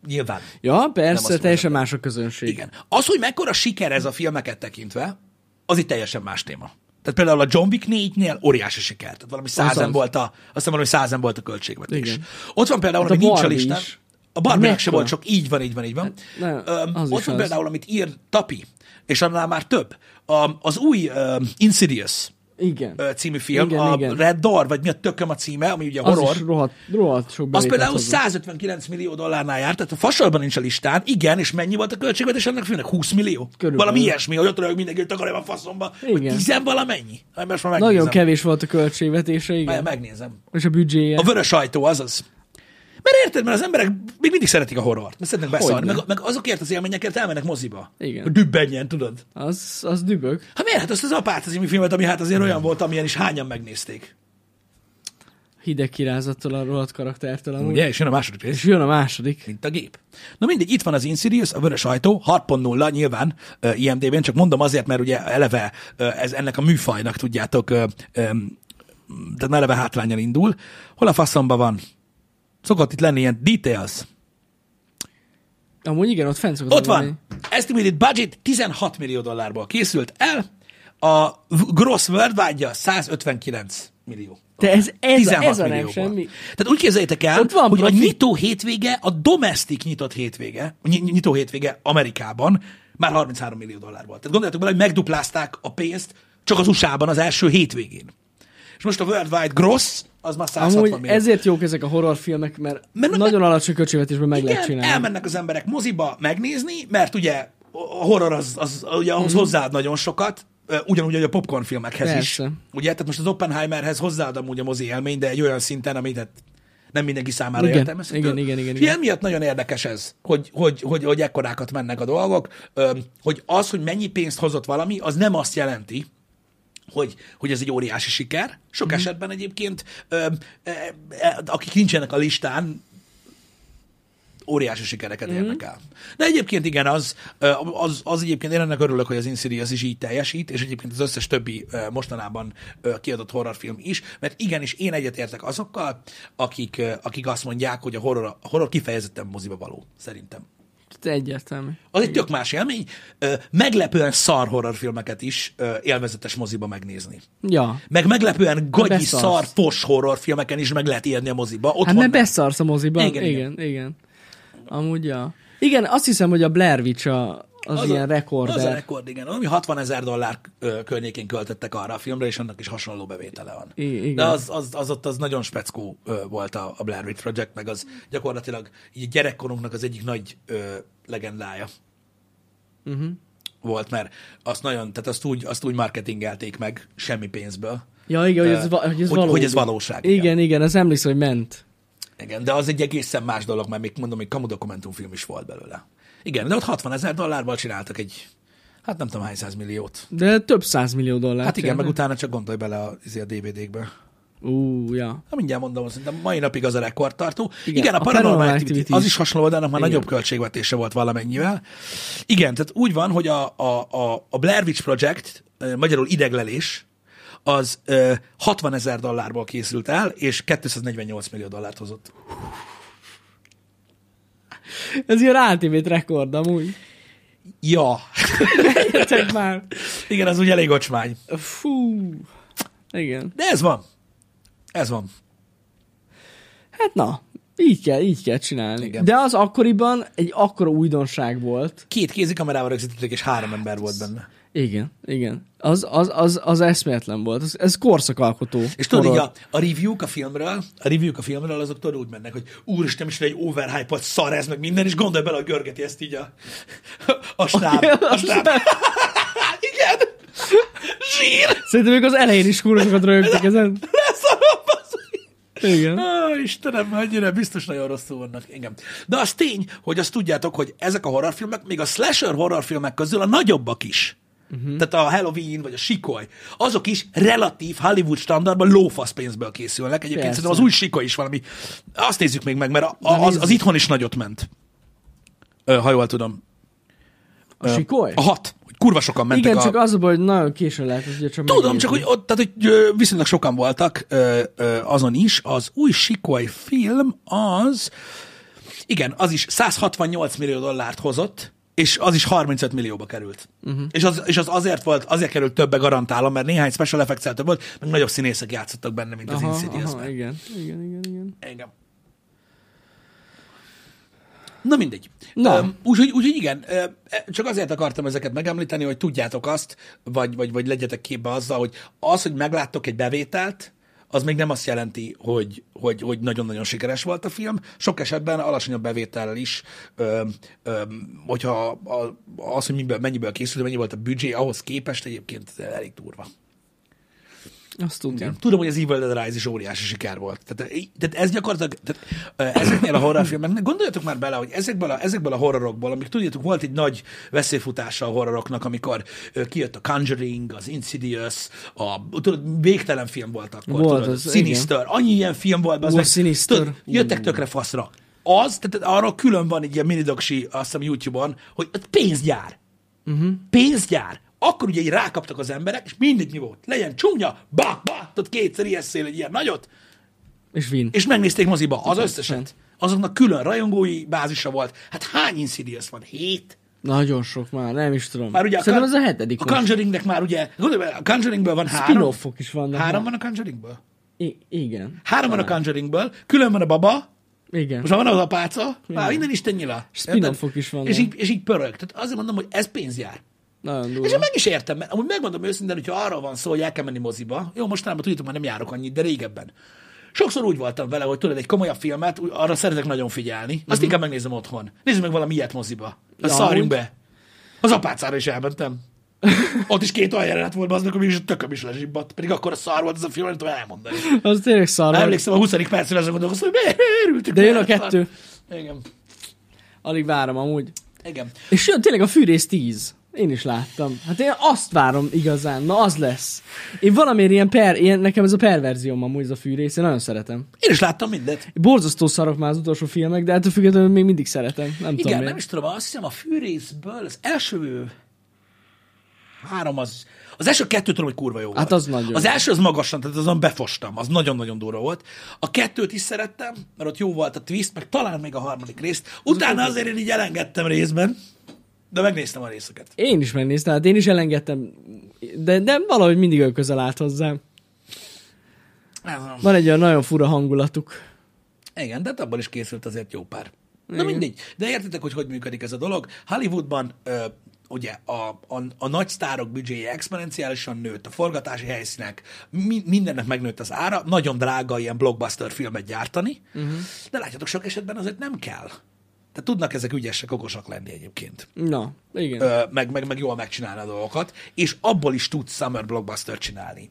Nyilván. Ja, persze, teljesen más a közönség. Igen. Az, hogy mekkora siker ez a filmeket tekintve, az egy teljesen más téma. Tehát például a John Wick 4-nél óriási siker. Tehát valami százen volt a, azt hiszem valami százen volt a költségvetés. Igen. Ott van például, Hát a ami nincs a listán. is. A Barbie se volt csak így van, így van, így van. ne, Öm, az ott van az. például, amit ír Tapi, és annál már több. A, az új um, Insidious Igen. című film, Igen, a igen. Red Door, vagy mi a tököm a címe, ami ugye Az horror. is rohadt, rohadt sok Az például hozott. 159 millió dollárnál járt, tehát a fasorban nincs a listán. Igen, és mennyi volt a költségvetés ennek filmnek? 20 millió? Körülbelül. Valami ilyesmi, hogy ott röhög mindenki, hogy takarja a faszomba. Igen. 10 valamennyi? Hát most már megnézem. Nagyon kevés volt a költségvetése, Már igen. megnézem. És a büdzséje. A vörös ajtó, azaz. Mert érted, mert az emberek még mindig szeretik a horrort, mert szeretnek beszarni, Hogyne. meg, meg, azokért az élményekért elmennek moziba. Igen. Hogy dübbenjen, tudod? Az, az dübög. Hát miért? Hát azt az apát című filmet, ami hát azért olyan volt, amilyen is hányan megnézték. Hideg kirázattól a rohadt karaktertől amúgy. Ugye? És jön a második rész. És jön a második. mint a gép. Na mindegy, itt van az Insidious, a vörös ajtó, 6.0 nyilván uh, IMDb-n, csak mondom azért, mert ugye eleve uh, ez ennek a műfajnak, tudjátok, uh, um, tehát eleve hátrányal indul. Hol a faszomba van? Szokott itt lenni ilyen details. Amúgy igen, ott fent Ott lenni. van. Estimated budget 16 millió dollárból készült el. A gross worldwide 159 millió. De ez, ez, a, 16 ez a nem semmi. Tehát úgy képzeljétek el, Ott van hogy a profi. nyitó hétvége, a domestic nyitott hétvége, a ny- nyitó hétvége Amerikában már 33 millió dollár volt. Tehát gondoljátok bele, hogy megduplázták a pénzt csak az USA-ban az első hétvégén. És most a worldwide gross, az már 160 Amúgy millió. ezért jók ezek a horrorfilmek, mert, Mert- nagyon alacsony költségvetésben meg lehet Igen, csinálni. elmennek az emberek moziba megnézni, mert ugye a horror az, az ugye ahhoz mm. hozzáad nagyon sokat, ugyanúgy, hogy a popcorn filmekhez is. Persze. Ugye, tehát most az Oppenheimerhez hozzáad amúgy a mozi élmény, de egy olyan szinten, amit hát nem mindenki számára Igen, értelmezhető. igen, igen, igen, igen. ilyen miatt nagyon érdekes ez, hogy, hogy, hogy, hogy ekkorákat mennek a dolgok, hogy az, hogy mennyi pénzt hozott valami, az nem azt jelenti, hogy, hogy ez egy óriási siker. Sok mm. esetben egyébként, ö, ö, ö, akik nincsenek a listán, óriási sikereket mm-hmm. érnek el. De egyébként igen, az, az, az egyébként én ennek örülök, hogy az Insidious is így teljesít, és egyébként az összes többi mostanában kiadott horrorfilm is, mert igenis én egyetértek azokkal, akik, akik azt mondják, hogy a horror, a horror kifejezetten moziba való, szerintem. Egyértelmű. Az egy tök más élmény. Meglepően szar horrorfilmeket is élvezetes moziba megnézni. Ja. Meg meglepően gagyi beszarsz. szar fos horrorfilmeken is meg lehet élni a moziba. Otthon Hát mert nem. beszarsz a moziban. Igen, Igen, igen. igen. Amúgy, ja. Igen, azt hiszem, hogy a Blair Witch a, az, az ilyen a, rekorder. Az a rekord, igen. Ami 60 ezer dollár környékén költöttek arra a filmre, és annak is hasonló bevétele van. I- igen. De az, az, az ott az nagyon speckó volt a, a Blair Witch Project, meg az gyakorlatilag így gyerekkorunknak az egyik nagy ö, legendája Uh-huh. volt, mert azt nagyon, tehát azt úgy, azt úgy marketingelték meg semmi pénzből. Ja, igen, hogy ez, va- hogy ez hogy, hogy ez valóság. Igen, igen, igen az emlékszem, hogy ment. Igen, de az egy egészen más dolog, mert még mondom, hogy kamu dokumentumfilm is volt belőle. Igen, de ott 60 ezer dollárból csináltak egy, hát nem tudom hány száz milliót. De több száz millió dollár. Hát igen, meg utána csak gondolj bele a, izé a DVD-kbe. Ú, ja. Na mindjárt mondom, szerintem mai napig az a rekordtartó. Igen, Igen, a, a Paranormal Paranormal Activity, Activity az is. hasonló, de annak már Igen. nagyobb költségvetése volt valamennyivel. Igen, tehát úgy van, hogy a, a, a, a Blair Witch Project, magyarul ideglelés, az ö, 60 ezer dollárból készült el, és 248 millió dollárt hozott. Ez ilyen ultimate rekord, amúgy. Ja, Értek már. igen, az úgy elég ocsmány. Fú. Igen. De ez van. Ez van. Hát na, így kell, így kell csinálni. Igen. De az akkoriban egy akkora újdonság volt. Két kézikamerával rögzítették, és három ember volt benne. Igen, igen. Az, az, az, az eszméletlen volt. Ez, ez korszakalkotó. És tudod, így a, a review-k a filmről, a review-k a filmről, azok tudod úgy mennek, hogy úristen, is egy overhype szar ez, meg minden, és gondolj bele, hogy görgeti ezt így a, a stáb. [LAUGHS] A stáb. [LAUGHS] Igen. Zsír. Szerintem még az elején is kurzokat rögtek ezen. [LAUGHS] Igen. Á, Istenem, annyira biztos nagyon rosszul vannak. Igen. De az tény, hogy azt tudjátok, hogy ezek a horrorfilmek, még a slasher horrorfilmek közül a nagyobbak is, uh-huh. tehát a Halloween vagy a Sikoly, azok is relatív Hollywood standardban lófasz pénzből készülnek. Egyébként Persze. szerintem az új Sikoly is valami. Azt nézzük még meg, mert a, a, az, az itthon is nagyot ment. Ö, ha jól tudom. A sikoly? A hat. Kurva sokan mentek Igen, a... csak az a baj, hogy nagyon későn lehet, hogy csak Tudom, megnézni. csak hogy ott, tehát, hogy viszonylag sokan voltak ö, ö, azon is. Az új Sikoly film az, igen, az is 168 millió dollárt hozott, és az is 35 millióba került. Uh-huh. És, az, és az azért volt, azért került többe garantálom, mert néhány special effects több volt, meg nagyobb színészek játszottak benne, mint az aha, insidious aha, igen, igen, igen, igen. igen. Na mindegy. Na. Öm, Úgyhogy úgy, igen, ö, csak azért akartam ezeket megemlíteni, hogy tudjátok azt, vagy, vagy, vagy legyetek képbe azzal, hogy az, hogy megláttok egy bevételt, az még nem azt jelenti, hogy, hogy, hogy nagyon-nagyon sikeres volt a film. Sok esetben alacsonyabb bevétellel is, ö, ö, hogyha az, hogy miből, mennyiből készült, mennyi volt a büdzsé, ahhoz képest egyébként elég durva. Azt tudja. Igen. Tudom, hogy az Evil Dead Rise is óriási siker volt. Tehát, tehát ez gyakorlatilag, tehát, ö, ezeknél a horrorfilmeknek, gondoljatok már bele, hogy ezekből a, ezekből a horrorokból, amik tudjátok, volt egy nagy veszélyfutása a horroroknak, amikor ö, kijött a Conjuring, az Insidious, a, tudod, végtelen film volt akkor, Volt tudod, az, Sinister, annyi ilyen film volt, az a meg, Sinister. tudod, jöttek tökre faszra. Az, tehát arra külön van egy ilyen minidoksi, azt hiszem YouTube-on, hogy pénzgyár. Uh-huh. Pénzgyár. Akkor ugye így rákaptak az emberek, és mindegy mi volt. Legyen csúnya, bah, bah, tudod, kétszer ilyeszél egy ilyen nagyot, És win. és megnézték moziba az összeset. Azoknak külön rajongói bázisa volt. Hát hány Insidious van? Hét? Nagyon sok már, nem is tudom. Már ugye Szerintem ez Con- a hetedik A most. Conjuringnek már ugye, a Conjuringből van három. Spin-offok is vannak. Három már. van a Conjuringből? I- igen. Három van a Conjuringből, külön van a baba, Igen. most van az apáca, már minden Isten nyila. Spin-offok is vannak. És így, és így pörög. Tehát azért mondom, hogy ez pénzjár. Nagyon És durva. én meg is értem, mert amúgy megmondom őszintén, hogyha arról van szó, hogy el kell menni moziba, jó, mostanában tudjátok, már nem járok annyit, de régebben. Sokszor úgy voltam vele, hogy tudod, egy komolyabb filmet, arra szeretek nagyon figyelni, azt uh-huh. inkább megnézem otthon. Nézzük meg valami ilyet moziba. Ja, szarjunk be. Az apácára is elmentem. [LAUGHS] Ott is két olyan jelenet volt, aznak, amíg is tököm is lezsibbadt. Pedig akkor a szar volt ez a film, nem tudom elmondani. Az tényleg szar. volt. Emlékszem, a 20. percre azon gondolkoztam, hogy miért ültük De jön a kettő. Igen. Alig várom amúgy. Igen. És jön tényleg a fűrész 10. Én is láttam. Hát én azt várom igazán. Na, az lesz. Én valamiért ilyen per, ilyen, nekem ez a perverzióm amúgy ez a fűrész, én nagyon szeretem. Én is láttam mindet. Borzasztó szarok már az utolsó filmek, de ettől függetlenül még mindig szeretem. Nem tudom Igen, miért. nem is tudom, azt hiszem a fűrészből az első három az... Az első kettő tudom, hogy kurva jó volt. Hát az nagyon Az első az magasan, tehát azon befostam, az nagyon-nagyon durva volt. A kettőt is szerettem, mert ott jó volt a twist, meg talán még a harmadik részt. Utána azért én így elengedtem részben, de megnéztem a részeket. Én is megnéztem, hát én is elengedtem, de, de valahogy mindig olyan közel állt hozzám. Van egy olyan nagyon fura hangulatuk. Igen, de hát abban is készült azért jó pár. Na Igen. mindegy. De értitek, hogy hogy működik ez a dolog. Hollywoodban ö, ugye a, a, a nagy sztárok büdzséje exponenciálisan nőtt, a forgatási helyszínek, mi, mindennek megnőtt az ára, nagyon drága ilyen blockbuster filmet gyártani, uh-huh. de látjátok, sok esetben azért nem kell. Tehát tudnak ezek ügyesek, okosak lenni egyébként. Na, igen. Ö, meg, meg, meg jól megcsinálni a dolgokat, és abból is tudsz summer blockbuster csinálni.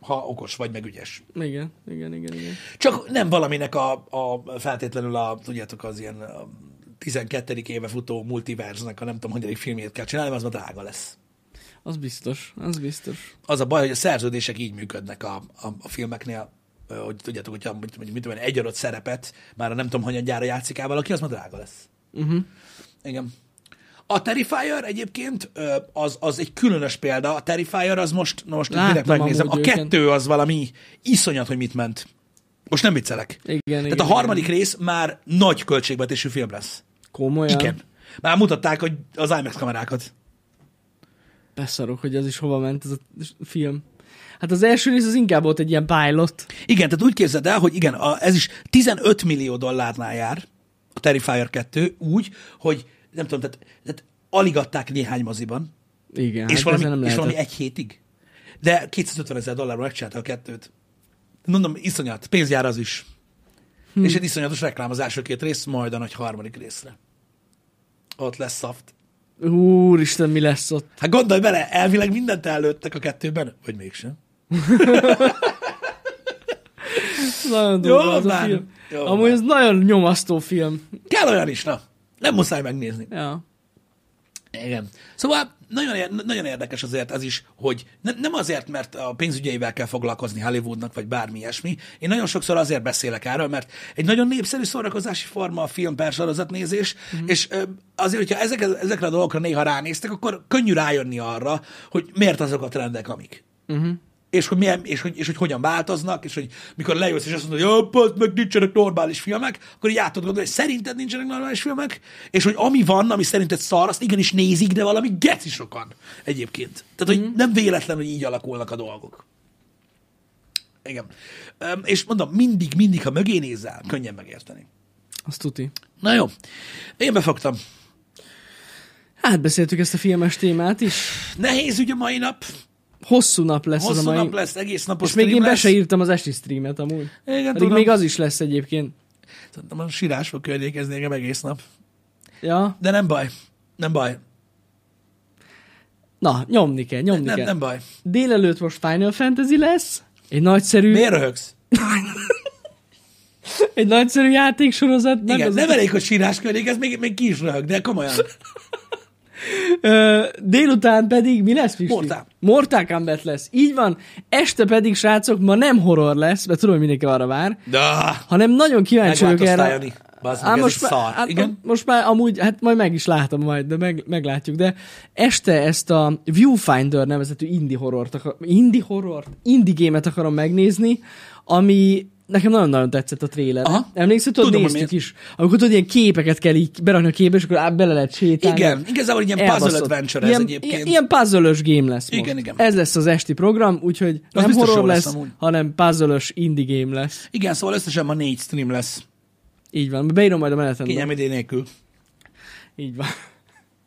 Ha okos vagy, meg ügyes. Igen, igen, igen, igen. Csak nem valaminek a, a feltétlenül a, tudjátok, az ilyen a 12. éve futó multiverznek a nem tudom, hanyadik filmjét kell csinálni, mert az ma drága lesz. Az biztos, az biztos. Az a baj, hogy a szerződések így működnek a, a, a filmeknél, hogy tudjátok, hogyha mit, mit, mit egy adott szerepet már nem tudom, gyára játszik el valaki, az ma drága lesz. Uh-huh. Igen. A Terrifier egyébként az, az egy különös példa. A Terrifier az most, na most direkt megnézem. A amúgy őket. kettő az valami iszonyat, hogy mit ment. Most nem viccelek. Igen, Tehát igen, a harmadik igen. rész már nagy költségvetésű film lesz. Komolyan? Igen. Már mutatták hogy az IMAX kamerákat. Beszarok, hogy az is hova ment ez a film. Hát az első rész az inkább volt egy ilyen pilot. Igen, tehát úgy képzeld el, hogy igen, a, ez is 15 millió dollárnál jár, a Terrifier 2, úgy, hogy nem tudom, tehát, tehát alig adták néhány moziban, Igen, és, hát valami, nem és valami egy hétig. De 250 ezer dollárra megcsinálta a kettőt. Mondom, iszonyat, pénzjár az is. Hm. És egy iszonyatos reklám az első két rész, majd a nagy harmadik részre. Ott lesz szaft. Úristen, mi lesz ott? Hát gondolj bele, elvileg mindent előttek a kettőben, vagy mégsem. Nagyon durva az a film. jó Amúgy ez nagyon nyomasztó film. Kell olyan is, na. Nem muszáj megnézni. Ja. Igen. Szóval nagyon, nagyon érdekes azért ez is, hogy ne, nem azért, mert a pénzügyeivel kell foglalkozni Hollywoodnak, vagy bármi ilyesmi. Én nagyon sokszor azért beszélek erről, mert egy nagyon népszerű szórakozási forma a film per sorozatnézés, mm. és azért, hogyha ezek, ezekre a dolgokra néha ránéztek, akkor könnyű rájönni arra, hogy miért azok a trendek, amik. Uh-huh. És hogy, milyen, és, hogy, és hogy hogyan változnak, és hogy mikor lejössz, és azt mondod, hogy jobb, meg nincsenek normális filmek, akkor így át tudod gondolni, hogy szerinted nincsenek normális filmek, és hogy ami van, ami szerinted szar, azt igenis nézik, de valami geci sokan egyébként. Tehát, hogy nem véletlen, hogy így alakulnak a dolgok. Igen. És mondom, mindig, mindig, ha mögé nézel, könnyen megérteni. Azt tuti. Na jó, én befogtam. Átbeszéltük ezt a filmes témát is. Nehéz ügy a mai nap, Hosszú nap lesz hosszú az a mai. nap lesz, egész napos és még én stream be lesz. se írtam az esti streamet amúgy. Igen, Pedig tudom. még az is lesz egyébként. Szerintem a sírás fog környékezni engem egész nap. Ja. De nem baj. Nem baj. Na, nyomni kell, nyomni Nem, kell. nem baj. Délelőtt most Final Fantasy lesz. Egy nagyszerű, Miért röhögsz? egy nagyszerű játéksorozat. Nem, Igen, nem elég, hogy sírás környék, ez még, még ki is röhög, de komolyan. [LAUGHS] Délután pedig mi lesz, Pisti? Mortal. Mortal Kombat lesz. Így van. Este pedig, srácok, ma nem horror lesz, mert tudom, hogy mindenki arra vár, De hanem nagyon kíváncsi vagyok erre. Jani. Ez most, már, hát, Igen? most már amúgy, hát majd meg is látom majd, de meg, meglátjuk, de este ezt a Viewfinder nevezetű indie horrort, akar, indie horrort, indie gémet akarom megnézni, ami nekem nagyon-nagyon tetszett a trailer. Aha. Emlékszel, tudod, Tudom, néztük is. Amikor tudod, ilyen képeket kell így berakni a képbe, és akkor á, bele lehet sétálni. Igen, igazából ilyen puzzle Elbaszott. adventure ez ilyen, egyébként. Ilyen, puzzle game lesz most. Igen, igen. Ez lesz az esti program, úgyhogy nem biztos horror lesz lesz, amúgy. hanem puzzle indie game lesz. Igen, szóval összesen ma négy stream lesz. Így van. Beírom majd a menetembe. Kényelmi nélkül. Így van.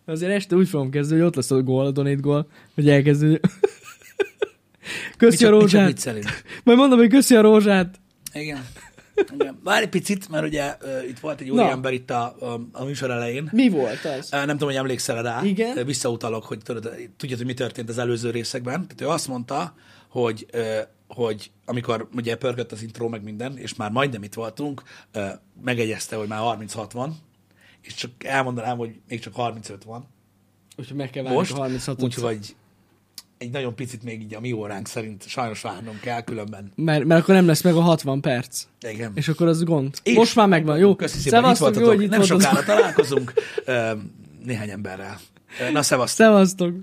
Azért este úgy fogom kezdeni, hogy ott lesz a gól, a donate gól, hogy elkezdődjük. Mi [LAUGHS] Köszi a rózsát. Majd mondom, hogy köszi a rózsát. Igen. Igen. Várj egy picit, mert ugye uh, itt volt egy új Na. ember itt a, a, a műsor elején. Mi volt az? Uh, nem tudom, hogy emlékszel rá. Igen. Uh, Visszautalok, hogy tudod, tudjad, hogy mi történt az előző részekben. Tehát ő azt mondta, hogy, uh, hogy amikor ugye pörgött az intro, meg minden, és már majdnem itt voltunk, uh, megegyezte, hogy már 36 van, és csak elmondanám, hogy még csak 35 van. Úgyhogy meg kell várni most, a 36-ot. úgyhogy egy nagyon picit még így a mi óránk szerint sajnos várnom kell, különben. Mert, mert akkor nem lesz meg a 60 perc. Igen. És akkor az gond. És- Most már megvan, jó? Köszi szépen, itt jó, hogy itt Nem voltatok. sokára találkozunk néhány emberrel. Na, szevasztok. Szevasztok.